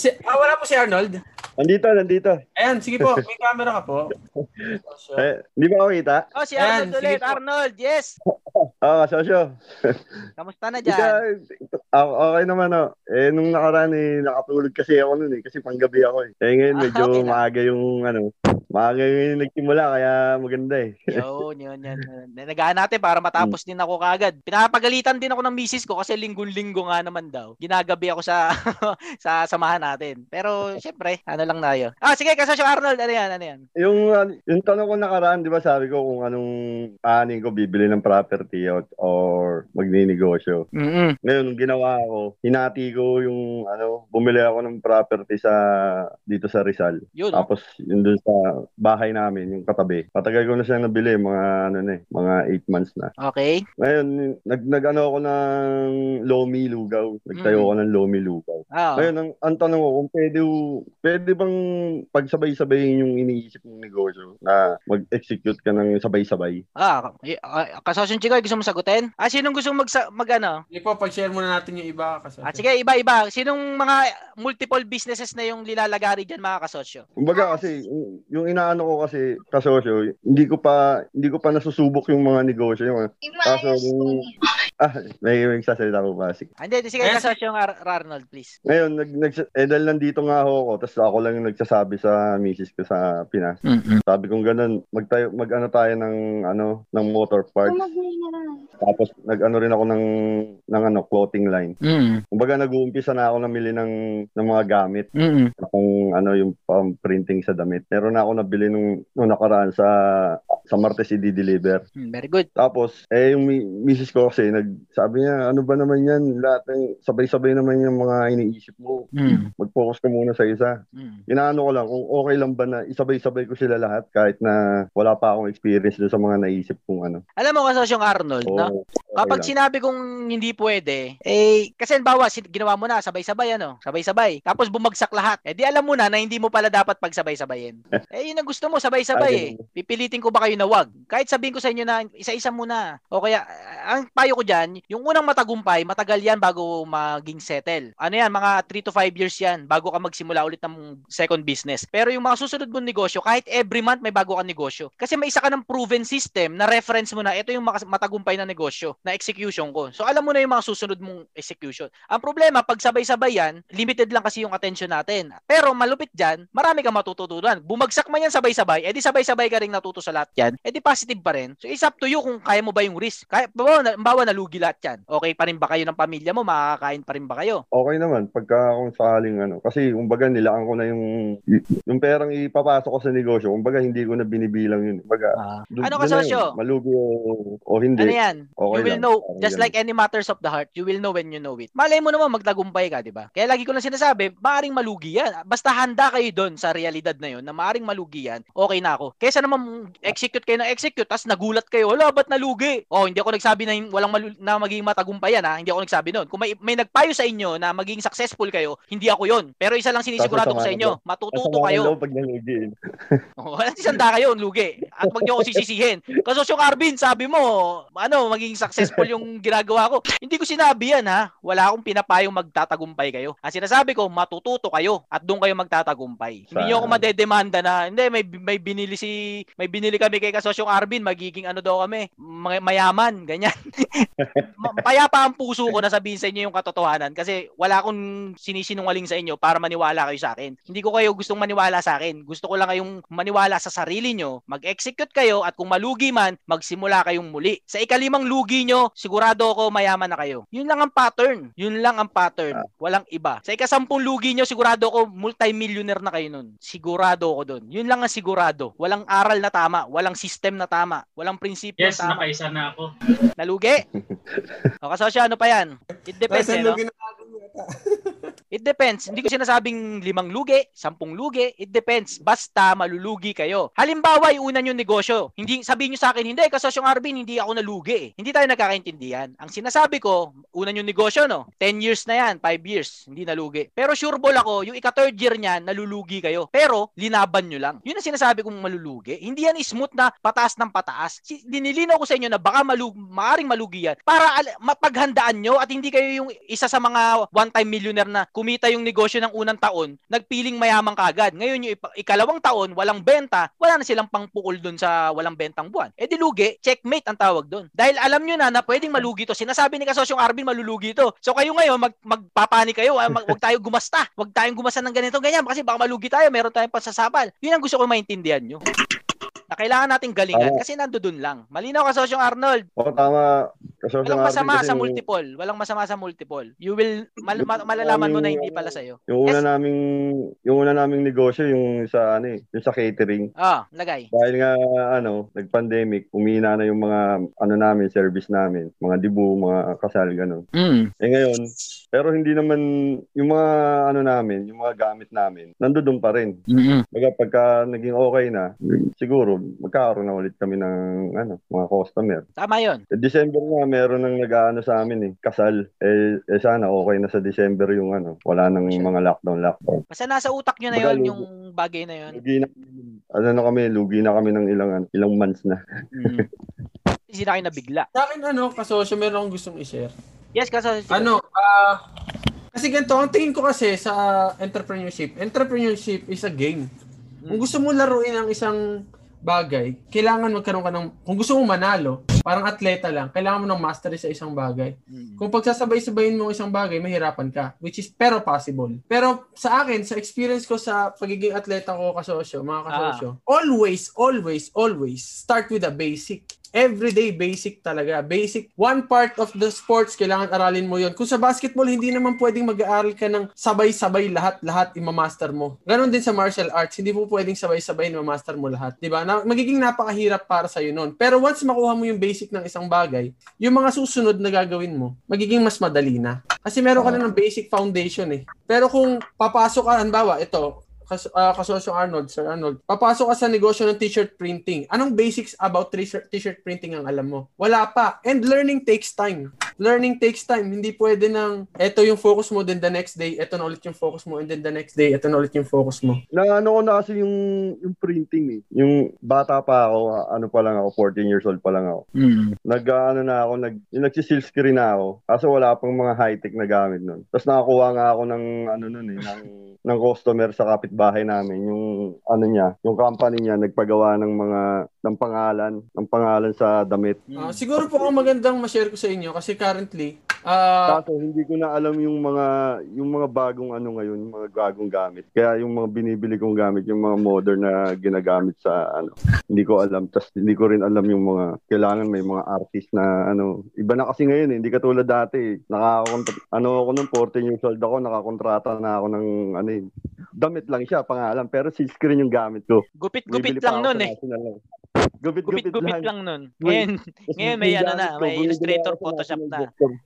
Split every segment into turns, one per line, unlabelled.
Si, ah, wala po si Arnold.
Nandito, nandito.
Ayan, sige po. May camera ka po. So,
Eh, di ba ako kita?
Oh, si
Ayan,
Arnold
sige
ulit.
po.
Arnold, yes!
Oo, sosyo.
Kamusta na dyan?
ako, okay naman oh. Eh, nung nakaraan eh, nakatulog kasi ako nun eh. Kasi panggabi ako eh. Eh ngayon
Ah,
medyo
okay lang.
maaga yung ano. Maaga yung nagsimula kaya maganda eh.
Yun, yun, yun. Nagaan natin para matapos din ako kagad. Pinapagalitan din ako ng misis ko kasi linggo-linggo nga naman daw. Ginagabi ako sa sa samahan natin. Pero syempre, ano lang tayo. Ah, sige, kasosyo Arnold, ano yan, ano yan?
Yung, ano, yung tanong ko nakaraan, di ba sabi ko kung anong aanin ko bibili ng property or, or magninegosyo.
Mm
Ngayon, nung ginawa ko, hinati ko yung ano, bumili ako ng property sa dito sa Rizal.
Yun, oh.
Tapos yun dun sa bahay namin, yung katabi. Patagal ko na siyang nabili, mga ano na eh, mga 8 months na.
Okay.
Ngayon, nag, nag ano ako ng Lomi Lugaw. Nagtayo
Mm.
ako ng Lomi Lugaw.
Ah,
Ngayon, ang, ang tanong ko, kung pwede, pwede bang pagsabay-sabayin yung iniisip mong negosyo na mag-execute ka ng sabay-sabay?
ah, ah, kasosyo Chico, gusto mo sagutin? Ah, sinong gusto mag, mag ano?
sige po, pag-share muna natin yung iba. Kasi,
Ah, sige, iba-iba. Sinong mga multiple businesses na yung lilalagari dyan mga kasosyo?
Kumbaga kasi yung- inaano ko kasi kasosyo, hindi ko pa hindi ko pa nasusubok yung mga negosyo yung kaso yung ah may may sasalita ko ba sige.
Ah, Hindi, sige, kasosyo Ar- Arnold, please.
Ngayon nag, nag eh dahil nandito nga ako, tapos ako lang yung nagsasabi sa misis ko sa Pinas.
Mm
Sabi kong ganun, magtayo mag-ano tayo ng ano ng motor parts. Tapos nag-ano rin ako ng ng ano clothing line.
Mm
Kumbaga nag-uumpisa na ako namili ng ng mga gamit.
mm
kung ano yung pang printing sa damit. Meron na ako nabili nung, nung nakaraan sa sa Martes i-deliver.
Mm, Very good.
Tapos, eh, yung mi- misis ko kasi, nag, sabi niya, ano ba naman yan? Lahat ng, sabay-sabay naman yung mga iniisip mo.
Mm.
Mag-focus ka muna sa isa.
Mm.
Inaano ko lang, kung okay lang ba na isabay-sabay ko sila lahat kahit na wala pa akong experience doon sa mga naisip kong ano.
Alam mo kasosyong Arnold,
Oo,
no?
okay
Kapag
lang.
sinabi kong hindi pwede, eh, kasi bawa, ginawa mo na, sabay-sabay, ano? Sabay-sabay. Tapos bumagsak lahat. Eh, di alam mo na na hindi mo pala dapat pagsabay-sabayin. eh, yun ang gusto mo, sabay-sabay eh. Pipilitin ko ba kayo na wag? Kahit sabihin ko sa inyo na isa-isa muna. O kaya, ang payo ko dyan, yung unang matagumpay, matagal yan bago maging settle. Ano yan, mga 3 to 5 years yan bago ka magsimula ulit ng second business. Pero yung mga susunod mong negosyo, kahit every month may bago kang negosyo. Kasi may isa ka ng proven system na reference mo na ito yung matagumpay na negosyo na execution ko. So alam mo na yung mga susunod mong execution. Ang problema, pag sabay-sabay yan, limited lang kasi yung attention natin. Pero malupit dyan, marami kang matututunan. Bumagsak man yan sabay-sabay, edi sabay-sabay ka rin natuto sa lahat yan, edi positive pa rin. So it's up to you kung kaya mo ba yung risk. Kaya, bawa, na, bawa nalugi lahat yan. Okay pa rin ba kayo ng pamilya mo? Makakakain pa rin ba kayo?
Okay naman, pagka kung sakaling ano. Kasi, kumbaga, nilaan ko na yung, yung perang ipapasok ko sa negosyo. Kumbaga, hindi ko na binibilang yun. Kumbaga,
Ah.
dun-
ano
dun
ka,
na yun.
sosyo?
Malugi o, o hindi.
Ano yan?
Okay
you will
lang.
know,
Parang
just
ganun.
like any matters of the heart, you will know when you know it. Malay mo naman magtagumpay ka, di ba? Kaya lagi ko lang sinasabi, maaring malugi yan. Basta handa kayo doon sa realidad na yun, na maaring malugi yan, okay na ako. Kesa naman execute kayo na execute, tapos nagulat kayo, wala, ba't nalugi? Oh, hindi ako nagsabi na walang malu- na magiging matagumpay yan, ha? Hindi ako nagsabi noon. Kung may, may nagpayo sa inyo na magiging successful kayo, hindi ako yon. Pero isa lang sinisigurado ko sa inyo, matututo kayo.
ng pag nalugi.
Oh, wala sisanda kayo, lugi. At wag niyo ako sisisihin. Kasi yung Arvin, sabi mo, ano, maging successful yung ginagawa ko. Hindi ko sinabi yan, ha? Wala akong pinapayong magtatagumpay kayo. Ang sinasabi ko, matututo kayo at doon kayo magtatagumpay. Hindi niyo ako madedemanda na, hindi, may, may binili si, may binili kami kay kasosyong Arvin, magiging ano daw kami, may- mayaman, ganyan. Payapa ang puso ko na sabihin sa inyo yung katotohanan kasi wala akong sinisinungaling sa inyo para maniwala kayo sa akin. Hindi ko kayo gustong maniwala sa akin. Gusto ko lang kayong maniwala sa sarili nyo, mag-execute kayo at kung malugi man, magsimula kayong muli. Sa ikalimang lugi nyo, sigurado ako mayaman na kayo. Yun lang ang pattern. Yun lang ang pattern. Walang iba. Sa ikasampung lugi nyo, sigurado ako multi-millionaire na kayo nun. Sigurado ako dun. Yun lang ang sigurado. Walang aral na tama. Walang system na tama. Walang prinsipyo
Yes,
na tama.
nakaisa na ako.
Nalugi? o kasosyo, ano pa yan? It depends, eh, no? It depends. Hindi ko sinasabing limang lugi, sampung lugi. It depends. Basta malulugi kayo. Halimbawa, iunan yung negosyo. Hindi sabihin nyo sa akin, hindi, kasosyong Arvin, hindi ako nalugi. eh. Hindi tayo nagkakaintindihan. Ang sinasabi ko, unan yung negosyo, no? 10 years na yan, 5 years, hindi nalugi. Pero sure ball ako, yung ika-third year niyan, nalulugi kayo. Pero, linaban nyo lang. Yun ang sinasabi kong malulugi. Hindi yan smooth na pataas ng pataas. Dinilinaw ko sa inyo na baka malug, maaring malugi yan para al- mapaghandaan nyo at hindi kayo yung isa sa mga one-time millionaire na kumita yung negosyo ng unang taon, nagpiling mayamang kagad. Ngayon yung ikalawang taon, walang benta, wala na silang pangpukol dun sa walang bentang buwan. Eh di lugi, checkmate ang tawag dun. Dahil alam nyo na na pwedeng malugi to. Sinasabi ni Kasosyong Arvin malulugi to. So kayo ngayon, mag, magpapani kayo, ah, mag, wag tayo gumasta. Wag tayong gumasta ng ganito ganyan kasi baka malugi tayo, meron tayong pasasabal. Yun ang gusto ko maintindihan nyo. Na kailangan nating galingan
Tama.
kasi nandoon lang. Malinaw Kasosyong Arnold.
Oo, tama. Kaso
Walang masama sa multiple. Walang masama sa multiple. You will mal- ma- malalaman mo na hindi pala sa'yo.
Yung una
Yes.
naming yung una naming negosyo yung sa ano eh, yung sa catering.
Ah, lagay.
Dahil nga ano, nag-pandemic, umina na yung mga ano namin, service namin, mga dibu, mga kasal ganun.
Mm.
Eh ngayon, pero hindi naman yung mga ano namin, yung mga gamit namin, nandoon pa rin. Baga pagka naging okay na, siguro magkakaroon na ulit kami ng ano, mga customer.
Tama 'yon.
Eh, December nga meron nang nag-aano sa amin eh, kasal. Eh, eh sana okay na sa December yung ano, wala nang mga lockdown lockdown.
Basta nasa utak nyo na 'yon yung bagay na 'yon.
Lugi na ano na kami, lugi na kami ng ilang ano, ilang months na.
Mm. Hindi na kayo nabigla.
Sa akin, ano, kasosyo, meron akong gustong i-share.
Yes, kasi
Ano, ah, kasi ganito, ang tingin ko kasi sa entrepreneurship, entrepreneurship is a game. Kung gusto mo laruin ang isang bagay, kailangan magkaroon ka ng, kung gusto mo manalo, parang atleta lang, kailangan mo ng mastery sa isang bagay.
Mm.
Kung pagsasabay-sabayin mo ang isang bagay, mahirapan ka, which is pero possible. Pero sa akin, sa experience ko sa pagiging atleta ko kasosyo, mga kasosyo, always, always, always start with a basic. Everyday basic talaga. Basic. One part of the sports, kailangan aralin mo yon. Kung sa basketball, hindi naman pwedeng mag-aaral ka ng sabay-sabay lahat-lahat imamaster mo. Ganon din sa martial arts. Hindi po pwedeng sabay-sabay imamaster mo lahat. ba? Na, magiging napakahirap para sa iyo noon. Pero once makuha mo yung basic ng isang bagay, yung mga susunod na gagawin mo, magiging mas madali na. Kasi meron ka na ng basic foundation eh. Pero kung papasok ka, halimbawa, ito, kas, uh, kasosyo Arnold, Sir Arnold, papasok ka sa negosyo ng t-shirt printing. Anong basics about t-shirt, printing ang alam mo? Wala pa. And learning takes time. Learning takes time. Hindi pwede nang, eto yung focus mo, then the next day, eto na ulit yung focus mo, and then the next day, eto na ulit yung focus mo.
Na ano ko na kasi yung yung printing eh. Yung bata pa ako, ano pa lang ako, 14 years old pa lang ako.
Mm.
Nag ano na ako, nag yung nagsi-seal screen na ako. Kaso wala pang mga high-tech na gamit nun. Tapos nakakuha nga ako ng ano nun eh, ng ng customer sa kapitbahay namin, yung ano niya, yung company niya nagpagawa ng mga ng pangalan, ng pangalan sa damit.
Ah, siguro po ang magandang ma-share ko sa inyo kasi currently, ah,
Kaso hindi ko na alam yung mga yung mga bagong ano ngayon, yung mga bagong gamit. Kaya yung mga binibili kong gamit, yung mga modern na ginagamit sa ano, hindi ko alam. Tapos hindi ko rin alam yung mga kailangan may mga artist na ano, iba na kasi ngayon eh, hindi katulad dati. Nakakontra ano ako nung 14 years old ako, nakakontrata na ako ng ano eh, damit lang siya, pangalan, pero silk screen yung gamit ko.
Gupit-gupit lang
sa
eh.
National. Gupit-gupit lang.
lang nun. Ngayon, ngayon may ano na, may Illustrator,
ako sa
Photoshop na.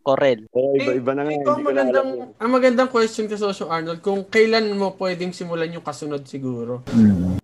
Corel.
Iba-iba na nga. Na
magandang, ang magandang question ka, Sosyo Arnold, kung kailan mo pwedeng simulan yung kasunod siguro.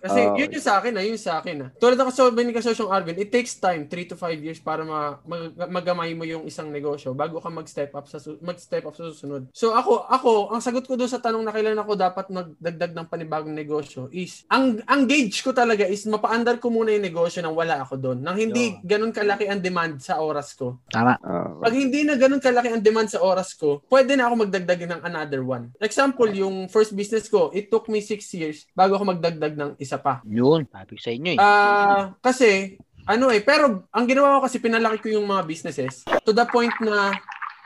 Kasi
Ah,
yun yung sa akin, ah, yun yung sa akin. Ah. Tulad ng sabi ni Kasosyong Arvin, it takes time, 3 to 5 years para ma, mag, magamay mo yung isang negosyo bago ka mag-step up sa su- mag-step up sa susunod. So ako, ako, ang sagot ko doon sa tanong na kailan ako dapat magdagdag ng panibagong negosyo is, ang, ang gauge ko talaga is mapaandar ko muna yung negosyo nang wala ako doon. Nang hindi ganun kalaki ang demand sa oras ko.
Tama.
Pag hindi na ganun kalaki ang demand sa oras ko, pwede na ako magdagdag ng another one. Example, yung first business ko, it took me 6 years bago ako magdagdag ng isa pa.
Yun, sabi sa inyo eh.
Ah, kasi ano eh, pero ang ginawa ko kasi pinalaki ko yung mga businesses to the point na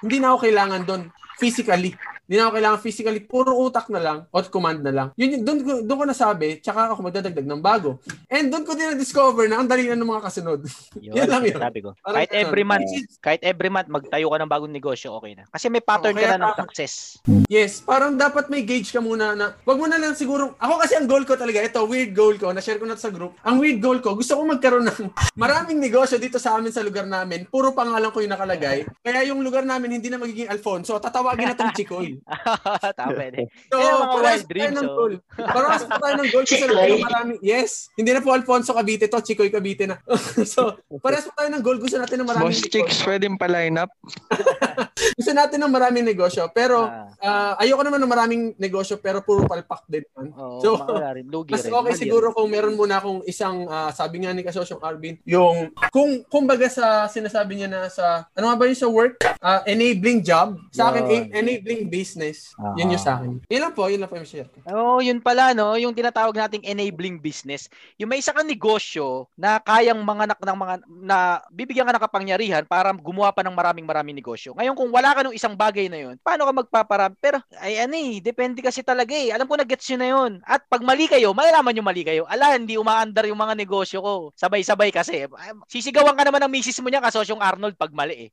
hindi na ako kailangan doon physically. Hindi na ako kailangan physically, puro utak na lang o command na lang. Yun, yung- doon, ko- doon ko nasabi, tsaka ako magdadagdag ng bago. And doon ko din na-discover na ang dali na ng mga kasunod.
Yun,
Yan lang yun.
Sabi ko.
Parang
Kahit every month, kahit every month magtayo ka ng bagong negosyo, okay na. Kasi may pattern
Okay,
ka na ng success.
Yes, parang dapat may gauge ka muna na, wag mo na lang siguro, ako kasi ang goal ko talaga, ito, weird goal ko, na-share ko na sa group, ang weird goal ko, gusto ko magkaroon ng maraming negosyo dito sa amin sa lugar namin, puro pangalan ko yung nakalagay, kaya yung lugar namin hindi na magiging Alfonso, tatawagin na tong Chikoy.
Tama pwede.
So,
Yan mga wild dreams,
ng
oh.
goal. Parehas po tayo ng goal kasi natin marami. Yes, hindi na po Alfonso Cavite to, Chikoy Cavite na. so, parehas po tayo ng goal. Gusto natin ng maraming
Boss Chicks,
negosyo.
pwedeng pa-line up.
Gusto natin ng maraming negosyo. Pero,
Ah.
ah, ayoko naman ng maraming negosyo pero puro palpak din.
Oo,
So,
rin.
Mas
rin.
okay
Mali
siguro
rin.
kung meron muna akong isang, ah, sabi nga ni Kasosyong Arvin, yung, kung, kumbaga sa sinasabi niya na sa, ano nga ba yung sa work? Ah, enabling job. Sa akin,
Yun.
en- enabling business.
Ah.
Yun yung sa akin. Yun lang po, yun lang po yung share ko.
Oo, oh, yun pala, no? Yung tinatawag nating enabling business. Yung may isa kang negosyo na kayang mga ng mga na bibigyan ka ng kapangyarihan para gumawa pa ng maraming maraming negosyo. Ngayon kung wala ka ng isang bagay na yun, paano ka magpaparami? Pero ay ano eh, depende kasi talaga eh. Alam ko na gets yun na yun. At pag mali kayo, malalaman yung mali kayo. Ala, hindi umaandar yung mga negosyo ko. Sabay-sabay kasi. Sisigawan ka naman ng misis mo niya kasosyong Arnold pag mali eh.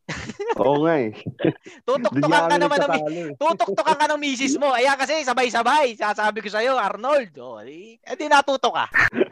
Oo nga eh. Doon
Tutok-tukan ka naman ng tutok-tukan ka ng misis mo. Ayan kasi sabay-sabay. Sasabi ko sa'yo, Arnold. Oh, eh, di natutok ka.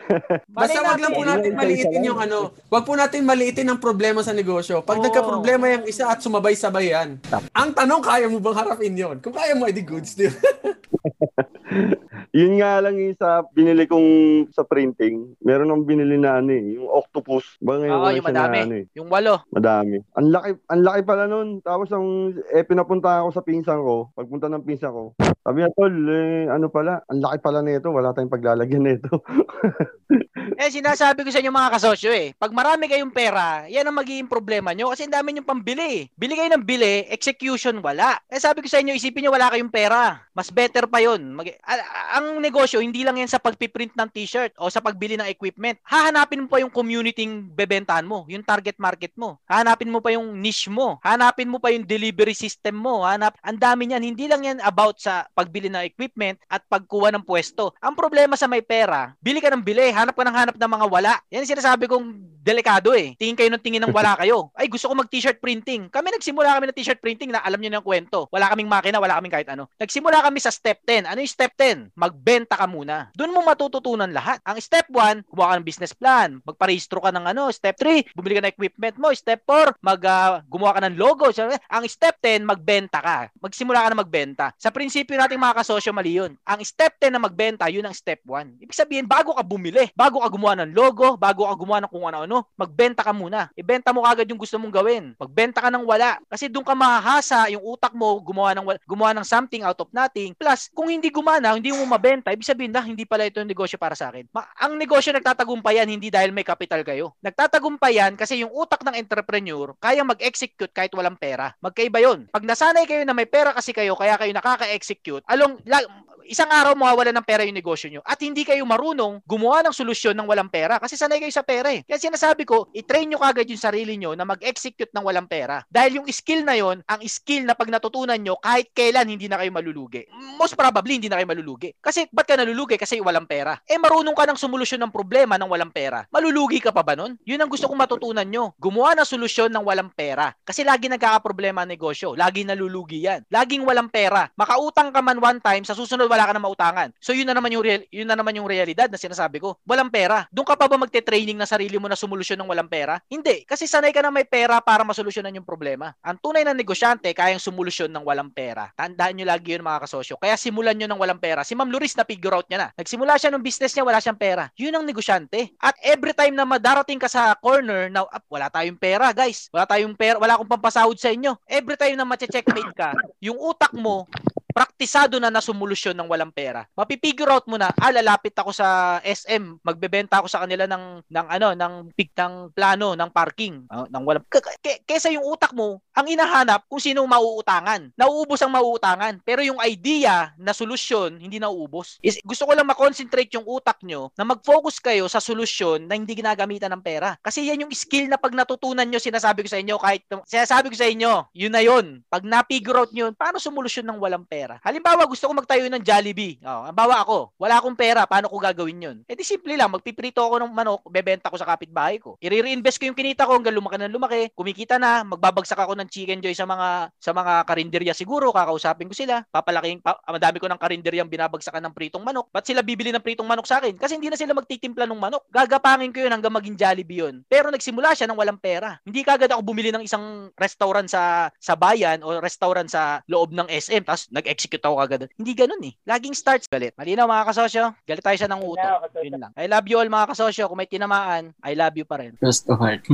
Basta wag lang po natin maliitin yung ano, wag po natin maliitin ang problema sa negosyo. Pag
Oo.
nagka-problema yung isa at sumabay-sabay yan, ang tanong, kaya mo bang harapin yon? Kung kaya mo, edi goods, di?
Yun nga lang yung sa binili kong sa printing. Meron akong binili na ano eh, yung octopus. Ba ngayon
Oo,
lang
yung
siya na
madami.
ano eh.
Yung walo.
Madami. Ang laki, ang laki pala nun. Tapos ang, eh, pinapunta ako sa pinsan ko. Pagpunta ng pinsan ko, sabi niya, tol, eh, ano pala, ang laki pala nito. Wala tayong paglalagyan nito.
Eh, sinasabi ko sa inyo mga kasosyo eh, pag marami kayong pera, yan ang magiging problema nyo kasi ang dami nyo pambili. Bili kayo ng bili, execution wala. Eh, sabi ko sa inyo, isipin nyo wala kayong pera. Mas better pa yon. Mag- a- ang negosyo, hindi lang yan sa pagpiprint ng t-shirt o sa pagbili ng equipment. Hahanapin mo pa yung community bebentahan mo, yung target market mo. Hahanapin mo pa yung niche mo. Hanapin mo pa yung delivery system mo. Hanap, ang dami niyan. Hindi lang yan about sa pagbili ng equipment at pagkuha ng pwesto. Ang problema sa may pera, bili ka ng bili, hanap ka ng hanap ng mga wala. Yan yung sinasabi kong delikado eh. Tingin kayo ng tingin ng wala kayo. Ay, gusto ko mag t-shirt printing. Kami nagsimula kami ng t-shirt printing na alam niyo na yung kwento. Wala kaming makina, wala kaming kahit ano. Nagsimula kami sa step 10. Ano yung step 10? Magbenta ka muna. Doon mo matututunan lahat. Ang step 1, gumawa ka ng business plan. Magparehistro ka ng ano. Step 3, bumili ka ng equipment mo. Step 4, mag, ah, gumawa ka ng logo. So, ang step 10, magbenta ka. Magsimula ka na magbenta. Sa prinsipyo nating mga kasosyo, mali yun. Ang step 10 na magbenta, yun ang step 1. Ibig sabihin, bago ka bumili, bago ka gumawa ng logo, bago ka gumawa ng kung ano-ano, magbenta ka muna. Ibenta mo kagad yung gusto mong gawin. Magbenta ka ng wala. Kasi doon ka mahahasa yung utak mo gumawa ng gumawa ng something out of nothing. Plus, kung hindi gumana, hindi mo mabenta, ibig sabihin na hindi pala ito yung negosyo para sa akin. Ma- ang negosyo nagtatagumpayan hindi dahil may capital kayo. Nagtatagumpayan kasi yung utak ng entrepreneur kaya mag-execute kahit walang pera. Magkaiba yon. Pag nasanay kayo na may pera kasi kayo kaya kayo nakaka-execute, along la- isang araw mawawala ng pera yung negosyo nyo at hindi kayo marunong gumawa ng solusyon ng walang pera kasi sanay kayo sa pera eh. Kaya sinasabi ko, i-train nyo kagad yung sarili nyo na mag-execute ng walang pera. Dahil yung skill na yon, ang skill na pag natutunan nyo, kahit kailan hindi na kayo malulugi. Most probably, hindi na kayo malulugi. Kasi, ba't ka nalulugi? Kasi walang pera. Eh, marunong ka ng solusyon ng problema ng walang pera. Malulugi ka pa ba nun? Yun ang gusto kong matutunan nyo. Gumawa ng solusyon ng walang pera. Kasi lagi nagkakaproblema ang negosyo. Lagi nalulugi yan. Laging walang pera. Makautang ka man one time, sa susunod wala ka na mautangan. So yun na naman yung real, yun na naman yung realidad na sinasabi ko. Walang pera. Doon ka pa ba magte-training na sarili mo na solusyon ng walang pera? Hindi, kasi sanay ka na may pera para masolusyonan yung problema. Ang tunay na negosyante kayang solusyon ng walang pera. Tandaan nyo lagi yun mga kasosyo. Kaya simulan nyo ng walang pera. Si Ma'am Luris na figure out niya na. Nagsimula siya ng business niya, wala siyang pera. Yun ang negosyante. At every time na madarating ka sa corner na ah, wala tayong pera, guys. Wala tayong pera, wala akong pampasahod sa inyo. Every time na mache-checkmate ka, yung utak mo praktisado na na solusyon ng walang pera. Mapipigure out mo na, ah, lalapit ako sa SM, magbebenta ako sa kanila ng ng ano, ng pig ng plano ng parking, ah, ng walang K- k- kesa yung utak mo, ang inahanap kung sino ang mauutangan. Nauubos ang mauutangan, pero yung idea na solusyon hindi nauubos. Is, gusto ko lang ma-concentrate yung utak nyo na mag-focus kayo sa solusyon na hindi ginagamitan ng pera. Kasi yan yung skill na pag natutunan nyo, sinasabi ko sa inyo, kahit sinasabi ko sa inyo, yun na yun. Pag na-figure out nyo, paano solusyon ng walang pera? Halimbawa, gusto ko magtayo ng Jollibee. Oh, halimbawa ako, wala akong pera, paano ko gagawin yun? Eh di simple lang, magpiprito ako ng manok, bebenta ko sa kapitbahay ko. I-reinvest ko yung kinita ko hanggang lumaki na lumaki, kumikita na, magbabagsak ako ng chicken joy sa mga sa mga karinderya siguro, kakausapin ko sila, papalaking pa, ah, madami ko ng karinderyang binabagsakan ng pritong manok. Ba't sila bibili ng pritong manok sa akin? Kasi hindi na sila magtitimpla ng manok. Gagapangin ko yun hanggang maging Jollibee yun. Pero nagsimula siya ng walang pera. Hindi kagad ako bumili ng isang restaurant sa sa bayan o restaurant sa loob ng SM, tapos nag mag-execute ako agad. Hindi ganun eh. Laging starts galit. Malinaw mga kasosyo, galit tayo siya ng utok. Yun lang. I love you all mga kasosyo. Kung may tinamaan, I love you pa rin.
Close to heart.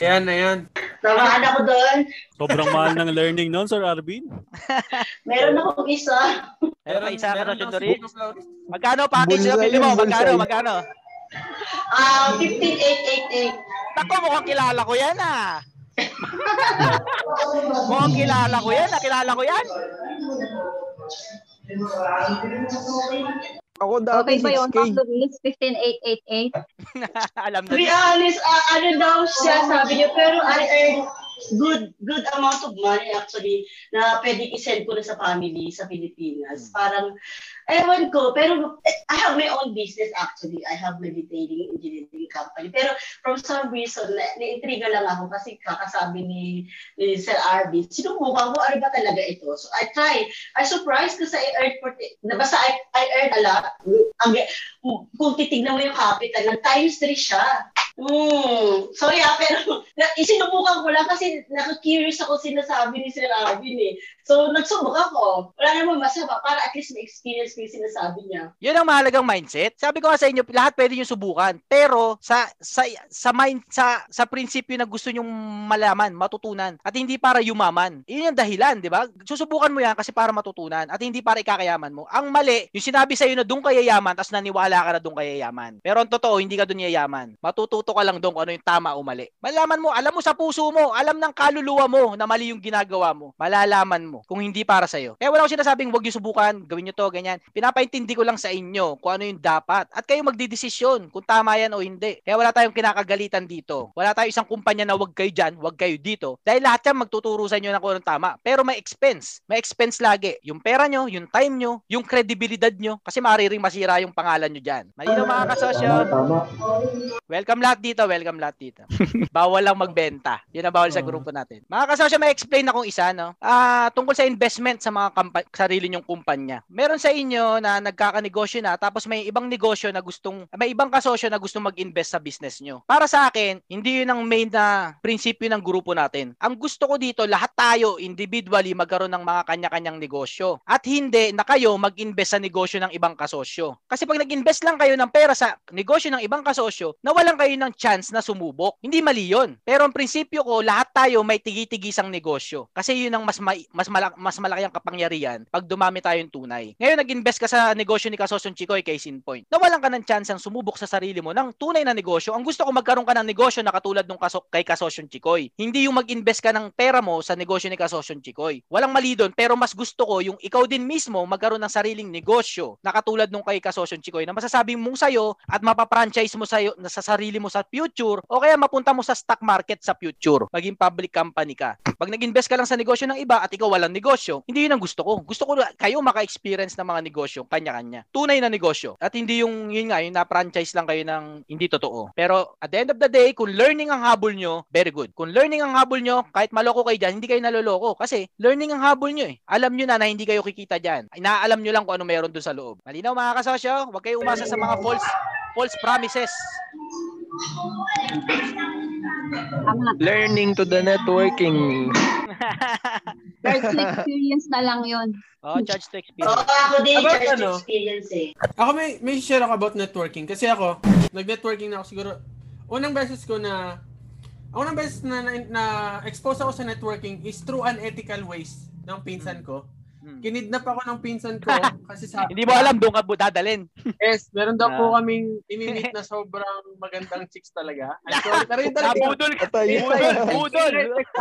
Ayan na yan.
Tamaan ako doon.
Sobrang mahal ng learning noon, Sir Arvin.
Meron akong isa.
Meron pa isa Dorit.
si Flores.
Magkano package na bili mo? Magkano? Magkano?
Ah, 15888.
Ako mukhang kilala ko yan ah. mukhang kilala ko yan. Nakilala ko yan.
Ako dati
Okay ba yun?
6K.
Pag Luis, 15888.
Alam na
To be
niya.
honest, ah, ano daw siya sabi niya, pero I earn good good amount of money actually na pwede i-send ko na sa family sa Pilipinas. Parang, ewan ko, pero eh, I have my own business actually. I have my detailing engineering company. Pero from some reason, na, na-intriga lang ako kasi kakasabi ni, ni Sir Arvin, sinubukan ko, ano ba talaga ito? So I try. I surprised kasi I earned, 40 na basta I, I earned a lot. Ang, kung titignan mo yung capital, ng times 3 siya. Hmm. Sorry ah, pero na, isinubukan ko lang kasi naka-curious ako sinasabi ni Sir Arvin eh. So, nagsubok ako. Wala naman masama para at least ma-experience ko yung sinasabi niya.
Yun ang mahalagang mindset. Sabi ko nga sa inyo, lahat pwede nyo subukan. Pero sa sa sa mind sa sa prinsipyo na gusto nyong malaman, matutunan at hindi para yumaman. Yun yung dahilan, 'di ba? Susubukan mo 'yan kasi para matutunan at hindi para ikakayaman mo. Ang mali, yung sinabi sa iyo na doon ka yayaman tapos naniwala ka na doon ka yayaman. Pero ang totoo, hindi ka doon yayaman. Matututo ka lang doon kung ano yung tama o mali. Malaman mo, alam mo sa puso mo, alam ng kaluluwa mo na mali yung ginagawa mo. Malalaman mo kung hindi para sa iyo. Kaya wala ko sinasabing wag niyo subukan, gawin niyo to, ganyan. Pinapaintindi ko lang sa inyo kung ano yung dapat. At kayo magdidesisyon kung tama yan o hindi. Kaya wala tayong kinakagalitan dito. Wala tayong isang kumpanya na wag kayo dyan, wag kayo dito. Dahil lahat yan magtuturo sa inyo ng kung anong tama. Pero may expense. May expense lagi. Yung pera nyo, yung time nyo, yung credibilidad nyo. Kasi maaaring masira yung pangalan nyo dyan. Malino mga kasosyo. Welcome lahat dito, welcome lahat dito. bawal lang magbenta. Yun ang bawal sa grupo natin. Mga kasosyo, may explain akong isa, no? Ah, tungkol sa investment sa mga kampa- sarili nyong kumpanya. Meron sa inyo na nagkakanegosyo na tapos may ibang negosyo na gustong may ibang kasosyo na gustong mag-invest sa business nyo. Para sa akin, hindi yun ang main na prinsipyo ng grupo natin. Ang gusto ko dito, lahat tayo individually magkaroon ng mga kanya-kanyang negosyo. At hindi na kayo mag-invest sa negosyo ng ibang kasosyo. Kasi pag nag-invest lang kayo ng pera sa negosyo ng ibang kasosyo, nawalan kayo ng chance na sumubok. Hindi mali yun. Pero ang prinsipyo ko, lahat tayo may tigi-tigisang negosyo. Kasi yun ang mas, ma- mas, malak- mas malaki ang kapangyarihan pag dumami tayong tunay. Ngayon, nag-invest ka sa negosyo ni Kasosyon Chikoy, case in point. Nawalan ka ng chance ang sumubok sa sarili mo ng tunay na negosyo. Ang gusto ko magkaroon ka ng negosyo na katulad nung kaso- kay Kasosyon Chikoy. Hindi yung mag-invest ka ng pera mo sa negosyo ni Kasosyon Chikoy. Walang mali doon, pero mas gusto ko yung ikaw din mismo magkaroon ng sariling negosyo na katulad nung kay Kasosyon Chikoy na masasabi mong sa'yo at mapapranchise mo sa'yo, na sa sarili mo sa future o kaya mapunta mo sa stock market sa future. Maging public company ka. Pag nag-invest ka lang sa negosyo ng iba at ikaw walang negosyo, hindi yun ang gusto ko. Gusto ko kayo maka-experience ng mga negosyo kanya-kanya. Tunay na negosyo. At hindi yung yun nga, yung na-franchise lang kayo ng hindi totoo. Pero at the end of the day, kung learning ang habol nyo, very good. Kung learning ang habol nyo, kahit maloko kayo dyan, hindi kayo naloloko. Kasi learning ang habol nyo eh. Alam nyo na na hindi kayo kikita dyan. Inaalam nyo lang kung ano meron dun sa loob. Malinaw mga kasosyo, huwag kayo umasa sa mga false false promises.
Learning to the networking.
Personal experience na lang yun.
oh, charge to
Oo,
experience.
ako din,
About
just
ano?
experience eh.
Ako may, may share ako about networking. Kasi ako, nag-networking na ako siguro. Unang beses ko na, ang unang beses na, na, na expose ako sa networking is through unethical ways ng pinsan ko.
Hmm.
Kinidnap ako ng pinsan ko kasi sabi
Hindi mo alam doon ka dadalin.
Yes, meron daw po
Ah.
kaming imimit na sobrang magandang chicks talaga. I'm sorry, pero yun talaga.
Nabudol ka. Budol, budol.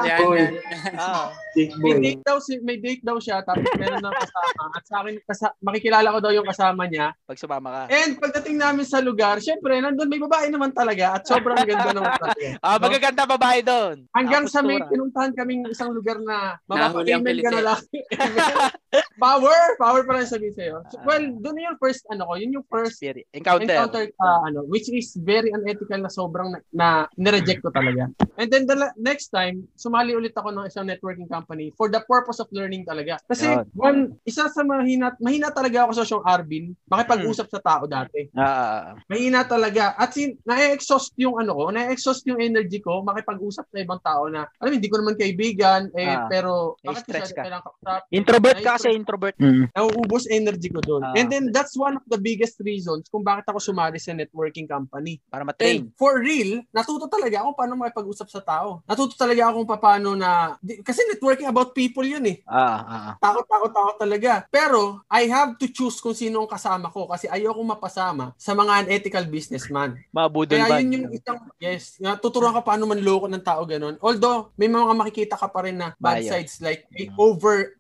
Yan.
Ah.
May date daw si may date daw siya tapos meron daw kasama at sa akin kasa, makikilala ko daw yung kasama niya.
Pag sumama ka.
And pagdating namin sa lugar, syempre nandun may babae naman talaga at sobrang ganda naman talaga.
Ah, magaganda babae doon.
Hanggang sa may pinuntahan kaming isang lugar na mapapa-email ka na lang. power! Power pa lang sabihin sa'yo. So,
Ah.
well, doon yung first, ano ko, yun yung first
Experience. Encounter.
encounter ka, ano, which is very unethical na sobrang na, na nireject ko talaga. And then the next time, sumali ulit ako ng isang networking company for the purpose of learning talaga. Kasi
Yun.
one, isa sa mahina, mahina talaga ako sa Sean Arvin, makipag-usap sa tao dati.
Ah,
Mahina talaga. At sin, na-exhaust yung ano ko, na-exhaust yung energy ko, makipag-usap sa ibang tao na, alam mo, hindi ko naman kaibigan, eh,
Ah.
pero,
Eh,
bakit
stress
siya
ka.
kailangan kausap?
Introvert ka kasi introvert. Mm.
nauubos energy ko doon.
Ah.
And then that's one of the biggest reasons kung bakit ako sumali sa networking company.
Para ma-train.
And for real, natuto talaga ako paano makipag-usap sa tao. Natuto talaga ako kung paano na di- kasi networking about people yun eh.
Ah, ah, ah.
Takot, takot, takot talaga. Pero I have to choose kung sino ang kasama ko kasi ayoko mapasama sa mga unethical businessman.
Mabudol
Kaya
ba?
yun yung isang, yes, nga, tuturuan ka paano manloko ng tao ganun. Although, may mga makikita ka pa rin na bad
Bias.
sides like they over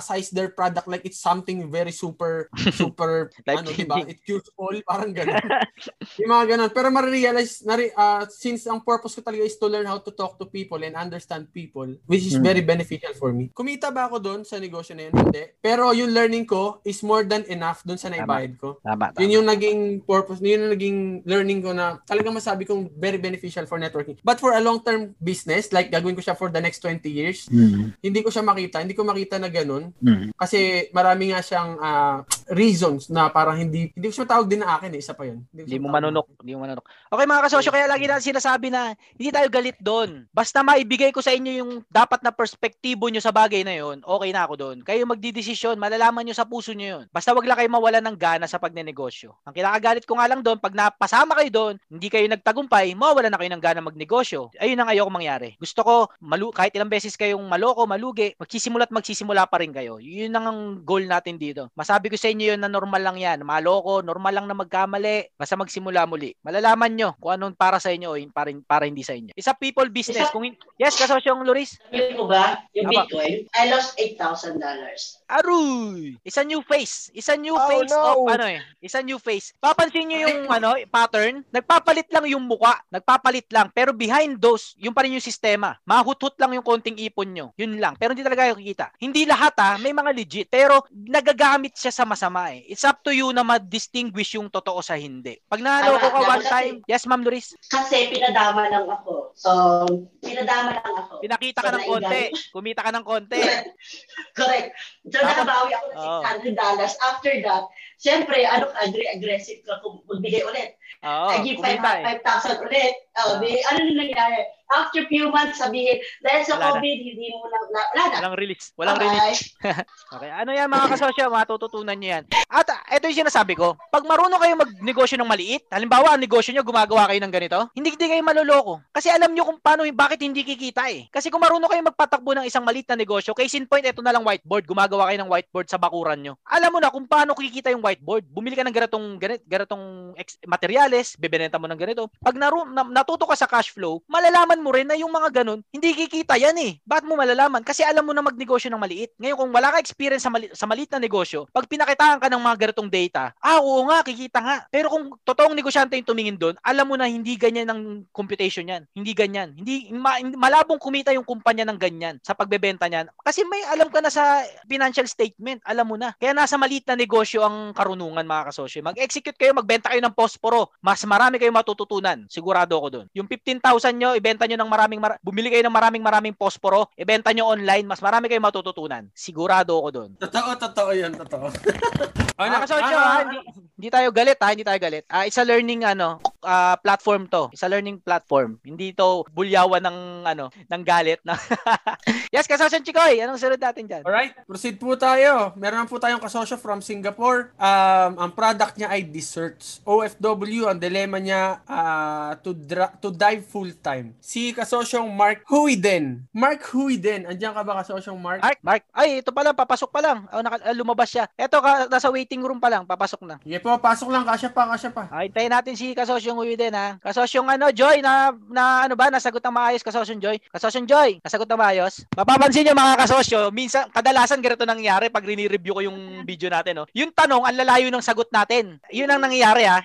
overemphasize their product like it's something very super super ano, diba? It cures all, parang ganun. yung mga ganun. Pero marirealize, nari, ah, since ang purpose ko talaga is to learn how to talk to people and understand people, which is
Hmm.
very beneficial for me. Kumita ba ako doon sa negosyo na yun? Hindi. Pero yung learning ko is more than enough doon sa naibayad ko.
Tama, tama.
Yun yung naging purpose, yun yung naging learning ko na talagang masabi kong very beneficial for networking. But for a long-term business, like gagawin ko siya for the next 20 years,
Mm.
hindi ko siya makita. Hindi ko makita na ganun.
Mm.
Kasi marami nga siyang ah, reasons na parang hindi, hindi ko siya matawag din na akin eh. Isa pa yun.
Hindi
siya
mo manunok, hindi mo manunok. Okay mga kasosyo, kaya lagi natin sinasabi na hindi tayo galit doon. Basta maibigay ko sa inyo yung dapat na perspektibo nyo sa bagay na yun, okay na ako doon. Kayo magdidesisyon, malalaman nyo sa puso nyo yun. Basta wag lang kayo mawalan ng gana sa pagnenegosyo. Ang kinakagalit ko nga lang doon, pag napasama kayo doon, hindi kayo nagtagumpay, mawalan na kayo ng gana magnegosyo. Ayun ang ayoko mangyari. Gusto ko, malu kahit ilang beses kayong maloko, malugi, magsisimula at magsisimula pa rin kayo. Yun ang goal natin dito. Masabi ko sa inyo yun na normal lang yan. Maloko, normal lang na magkamali. Basta magsimula muli. Malalaman nyo kung anong para sa inyo o para, para hindi sa inyo. Isa people business.
Isa-
Kung yes, kasosyong Loris?
Sabi ko ba, yung
Aba.
Bitcoin, I lost $8,000.
Aruy! Isa new face. Isa new
Oh,
face
no.
of ano eh. Isa new face. Papansin nyo yung ano, pattern. Nagpapalit lang yung muka. Nagpapalit lang. Pero behind those, yung pa rin yung sistema. Mahut-hut lang yung konting ipon nyo. Yun lang. Pero hindi talaga kayo kikita. Hindi lahat ha. May mga legit. Pero nagagamit siya sa masama eh. It's up to you na ma-distinguish yung totoo sa hindi. Pag naloko ka
Tama,
one time, yes ma'am Doris,
Kasi pinadama lang ako. So, pinadama lang ako.
pinakita ka
So,
ng konti. Kumita ka ng konti.
Correct. So,
Tapos-
nakabawi ako ng
Oo.
$600. After that, syempre, ano, aggressive ka kung magbigay ulit.
Oo,
I give
kumita eh.
5,000 ulit. Oh,
Ah.
di, ano na nangyari? After few months, sabihin, dahil sa
Wala na.
COVID, hindi mo na, na wala na.
Walang release. Walang release.
Bye-bye.
Okay, ano yan mga kasosyo, matututunan nyo yan. At ito yung sinasabi ko, pag marunong kayo magnegosyo ng maliit, halimbawa ang negosyo nyo, gumagawa kayo ng ganito, hindi, hindi kayo maluloko. Kasi alam nyo kung paano, bakit hindi kikita eh. Kasi kung marunong kayo magpatakbo ng isang maliit na negosyo, case in point, ito na lang whiteboard, gumagawa kayo ng whiteboard sa bakuran nyo. Alam mo na kung paano kikita yung whiteboard. Bumili ka ng ganitong, ganit, ganitong ex- materyales, bebenta mo ng ganito. Pag naru- na, natuto ka sa cash flow, malalaman mo rin na yung mga ganun, hindi kikita yan eh. Bakit mo malalaman? Kasi alam mo na magnegosyo ng maliit. Ngayon, kung wala ka experience sa, mali- sa maliit na negosyo, pag pinakitaan ka ng mga ganitong data, ah, oo nga, kikita nga. Pero kung totoong negosyante yung tumingin doon, alam mo na hindi ganyan ang computation yan. Hindi ganyan. Hindi, ma- malabong kumita yung kumpanya ng ganyan sa pagbebenta niyan. Kasi may alam ka na sa financial statement, alam mo na. Kaya nasa maliit na negosyo ang karunungan mga kasosyo. Mag-execute kayo, magbenta kayo ng posporo. Mas marami kayo matututunan. Sigurado ako doon. Yung 15,000 nyo, ibenta nyo ng maraming, mar- bumili kayo ng maraming maraming posporo, ibenta nyo online, mas marami kayo matututunan. Sigurado ako doon.
Totoo, totoo yun, totoo. ano,
Mga kasosyo,
ah,
ha, hindi, hindi tayo galit ha, hindi tayo galit. Ah, isa learning ano, ah, platform to. Isa learning platform. Hindi to bulyawan ng ano, ng galit na. yes, kasosyo Chikoy, anong sunod natin diyan?
Alright, proceed po tayo. Meron po tayong kasosyo from Singapore. Um, ang product niya ay desserts. OFW, ang dilemma niya ah, to, dra- to dive full-time. Si kasosyong Mark Huiden. Mark Huiden, andiyan ka ba kasosyong Mark?
Mark, Mark. Ay, ito pa lang, papasok pa lang. Oh, naka, ah, lumabas siya. Eto, ka, nasa waiting room pa lang, papasok na.
Sige po, pasok lang. Kasya pa, kasya pa.
Ay, hintayin natin si Kasosyong Uy din ha. Kasosyong ano, Joy, na, na ano ba, nasagot ng maayos, Kasosyong Joy. Kasosyong Joy, nasagot ng maayos. Mapapansin nyo mga kasosyo, minsan, kadalasan ganito nangyayari pag rini-review ko yung video natin, no? Yung tanong, ang lalayo ng sagot natin. Yun ang nangyayari ha.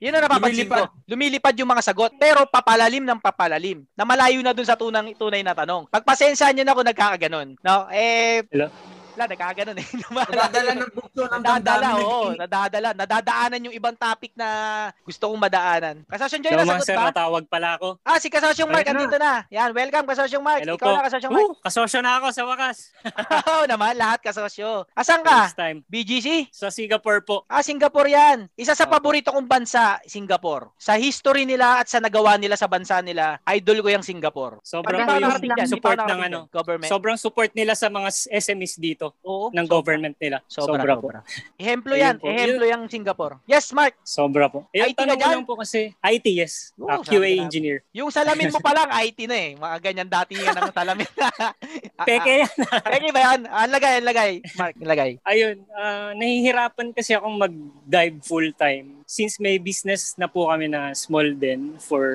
Yun ang napapansin
Lumilipad.
ko. Lumilipad yung mga sagot, pero papalalim ng papalalim. Na malayo na dun sa tunang, tunay na tanong. Pagpasensyahan nyo na kung nagkakaganon. No? Eh,
Hello?
Wala, nagkakaganon eh.
Nadadala ng bugso ng
Nadadala, oo. Nadadala. Nadadaanan yung ibang topic na gusto kong madaanan. Kasosyong Joy, nasagot
Master.
ba?
Natawag pala ako.
Ah, si Kasosyong Mark, andito na. Yan, welcome Kasosyong Mark.
Hello
Ikaw
po.
na Kasosyong Mark.
Kasosyo na ako sa wakas.
Oo naman, lahat kasosyo. Asan ka?
First time.
BGC?
Sa Singapore po.
Ah, Singapore yan. Isa sa paborito kong bansa, Singapore. Sa history nila at sa nagawa nila sa bansa nila, idol ko yung Singapore.
Sobrang
Hindi pa
po
ako
yung support ng ano.
Government.
Sobrang support nila sa mga SMEs dito.
Oo.
ng
sobra.
government nila.
Sobra,
Sobra, po.
sobra. Ehemplo
Ayun
yan.
po.
Ehemplo yung Singapore. Yes, Mark.
Sobra po. Eh,
IT
tanong ko
dyan?
lang po kasi, IT, yes.
Oo,
Ah,
sabi
QA
na.
engineer.
Yung salamin mo pa lang, IT na eh. Mga ganyan dati yan ang salamin. Ah,
Peke yan.
ah, Peke ba yan? Ah, lagay, lagay. Mark, lagay.
Ayun, ah, nahihirapan kasi akong mag-dive full-time since may business na po kami na small din for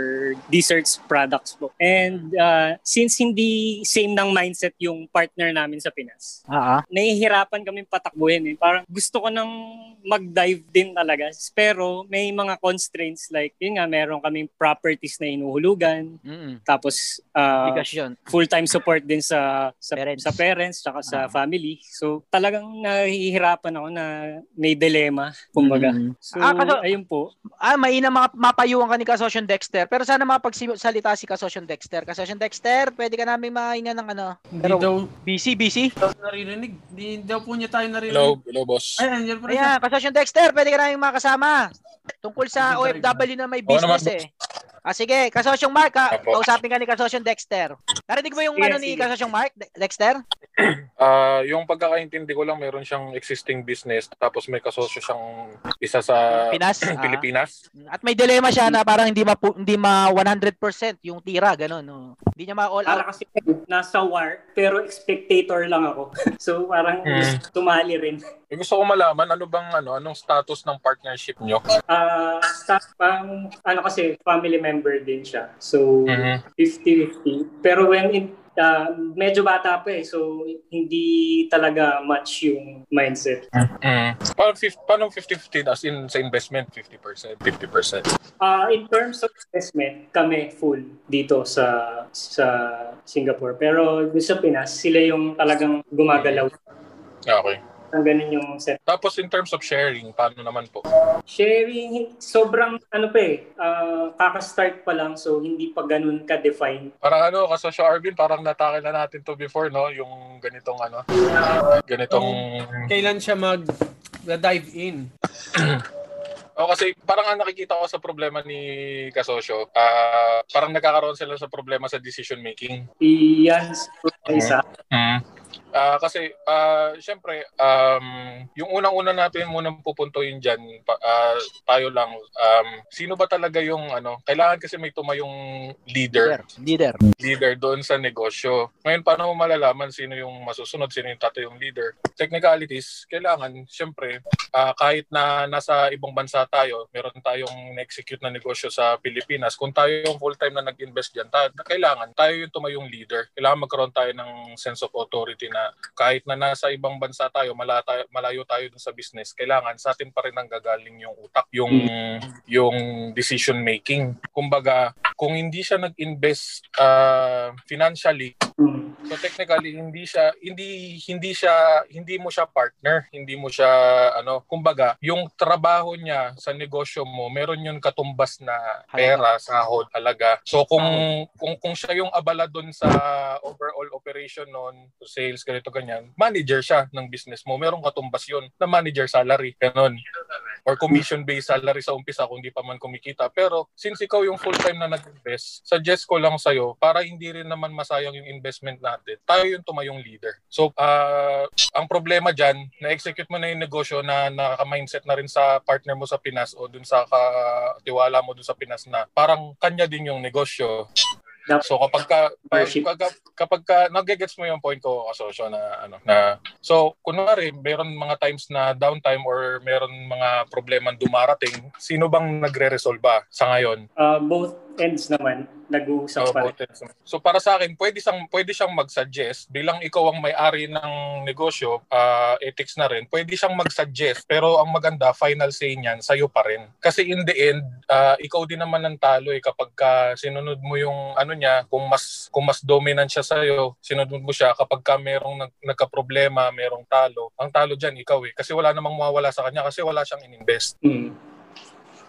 desserts products po. And ah, since hindi same ng mindset yung partner namin sa Pinas,
Ah, ah.
Nahihirapan kami patakbuhin eh. Parang gusto ko nang mag-dive din talaga. Pero may mga constraints like, yun nga, meron kaming properties na inuhulugan.
Mm-mm.
Tapos,
Obligasyon.
full-time support din sa sa
Parents.
sa parents tsaka sa
Ah.
family. So talagang nahihirapan ako na may dilema kumbaga.
Mm.
So
Ah, kaso-
ayun po.
Ah, mainam mga mapayuhan ka ni Kasosyon Dexter. Pero sana mapagsalita si Kasosyon Dexter. Kasosyon Dexter, pwede ka namin mahinga ng ano.
Hindi
Pero
daw
busy, busy.
daw naririnig. Hindi daw po niya tayo naririnig.
Hello, hello boss.
Ay, andyan pa rin siya.
Ayan, Kasosyon Dexter, pwede ka namin makasama. Tungkol sa OFW na may business eh. Ah, sige, Kasosyong Mark, ha,
Apo.
kausapin ka ni Kasosyon Dexter. Narinig mo yung
Sige,
ano ni. Kasosyong Mark, De- Dexter?
Ah, yung pagkakaintindi ko lang meron siyang existing business tapos may kasosyo siyang isa sa
Pinas. ah.
Pilipinas.
At may dilema siya na parang hindi ma hindi ma 100% yung tira, ganun. No? Hindi niya ma all out.
Para kasi nasa war pero spectator lang ako. so parang
Hmm.
tumali rin.
Eh, gusto ko malaman ano bang ano anong status ng partnership nyo.
Ah, sa pang ano kasi family member din siya. So
Mhm.
50-50. Pero when in ah, medyo bata pa eh. So hindi talaga much yung mindset.
Mm. Paano, paano 50-50 as in sa investment 50%, 50%?
Ah, in terms of investment, kami full dito sa sa Singapore. Pero sa Pinas, sila yung talagang gumagalaw.
Okay.
Ang ganun yung set.
Tapos in terms of sharing, paano naman po?
Sharing, sobrang ano pa eh, ah, kaka-start pa lang so hindi pa ganun ka-define.
Parang ano, kasosyo Arvin, parang natakil na natin to before, no? Yung ganitong ano, ganitong...
Kailan siya mag dive in?
O kasi parang ang nakikita ko sa problema ni Kasosyo, ah parang nagkakaroon sila sa problema sa decision making.
Iyan sa isa.
Ah, kasi ah syempre um yung unang-una natin munang pupuntuin diyan tayo lang um sino ba talaga yung ano kailangan kasi may tumayong leader
Leader.
leader doon sa negosyo. Ngayon, paano mo malalaman sino yung masusunod, sino yung tatayong leader? Technicalities, kailangan, syempre, ah, kahit na nasa ibang bansa tayo, meron tayong na-execute na negosyo sa Pilipinas, kung tayo yung full-time na nag-invest dyan, ta- kailangan tayo yung tumayong leader. Kailangan magkaroon tayo ng sense of authority na kahit na nasa ibang bansa tayo, mala tayo malayo tayo dun sa business, kailangan sa atin pa rin ang gagaling yung utak, yung, yung decision making. Kumbaga, kung hindi siya nag-invest ah, financially. So technically hindi siya hindi hindi siya hindi mo siya partner, hindi mo siya ano, kumbaga, yung trabaho niya sa negosyo mo, meron yung katumbas na pera, sahod, halaga. So kung kung kung siya yung abala doon sa overall operation noon, sales ganito ganyan, manager siya ng business mo, merong katumbas yun na manager salary, ganun or commission-based salary sa umpisa kung di pa man kumikita. Pero since ikaw yung full-time na nag-invest, suggest ko lang sa'yo para hindi rin naman masayang yung investment natin, tayo yung tumayong leader. So, ah, ang problema dyan, na-execute mo na yung negosyo na naka-mindset na rin sa partner mo sa Pinas o dun sa katiwala mo dun sa Pinas na parang kanya din yung negosyo. So kapag ka, kapag, kapag ka, nagigets mo yung point ko kasosyo na ano na so kunwari meron mga times na downtime or meron mga problema dumarating sino bang nagre-resolve ba sa ngayon?
Ah, both ends naman, nag-uusap pa rin.
ends. so para sa akin pwede siyang pwede siyang mag-suggest bilang ikaw ang may-ari ng negosyo ah, ethics na rin pwede siyang mag-suggest pero ang maganda final say niyan sa'yo pa rin kasi in the end ah, ikaw din naman ang talo eh kapag ka sinunod mo yung ano niya kung mas kung mas dominant siya sa sinunod mo siya kapag ka merong nag, nagka-problema merong talo ang talo diyan ikaw eh kasi wala namang mawawala sa kanya kasi wala siyang ininvest
Hmm.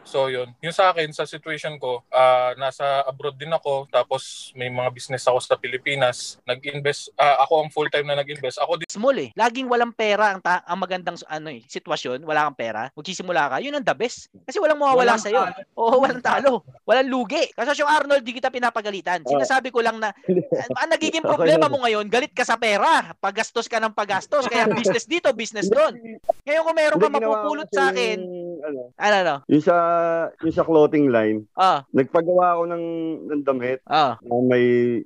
So yun. Yung sa akin, sa situation ko, ah, nasa abroad din ako, tapos may mga business ako sa Pilipinas. Nag-invest, ah, ako ang full-time na nag-invest. Ako din
Small eh. Laging walang pera ang, ta- ang magandang ano eh, sitwasyon. Wala kang pera. Magsisimula ka. Yun ang the best. Kasi walang mawawala
Walang
sa'yo.
talo.
Oo, walang talo. Walang lugi. Kasi yung Arnold, di kita pinapagalitan. Sinasabi ko lang na ang nagiging problema mo ngayon, galit ka sa pera. Paggastos ka ng paggastos. Kaya business dito, business doon. Ngayon kung meron ka mapupulot sa akin,
ano,
ano, ano,
yung sa yung sa clothing line,
ah,
nagpagawa ako ng ng damit
ah,
na may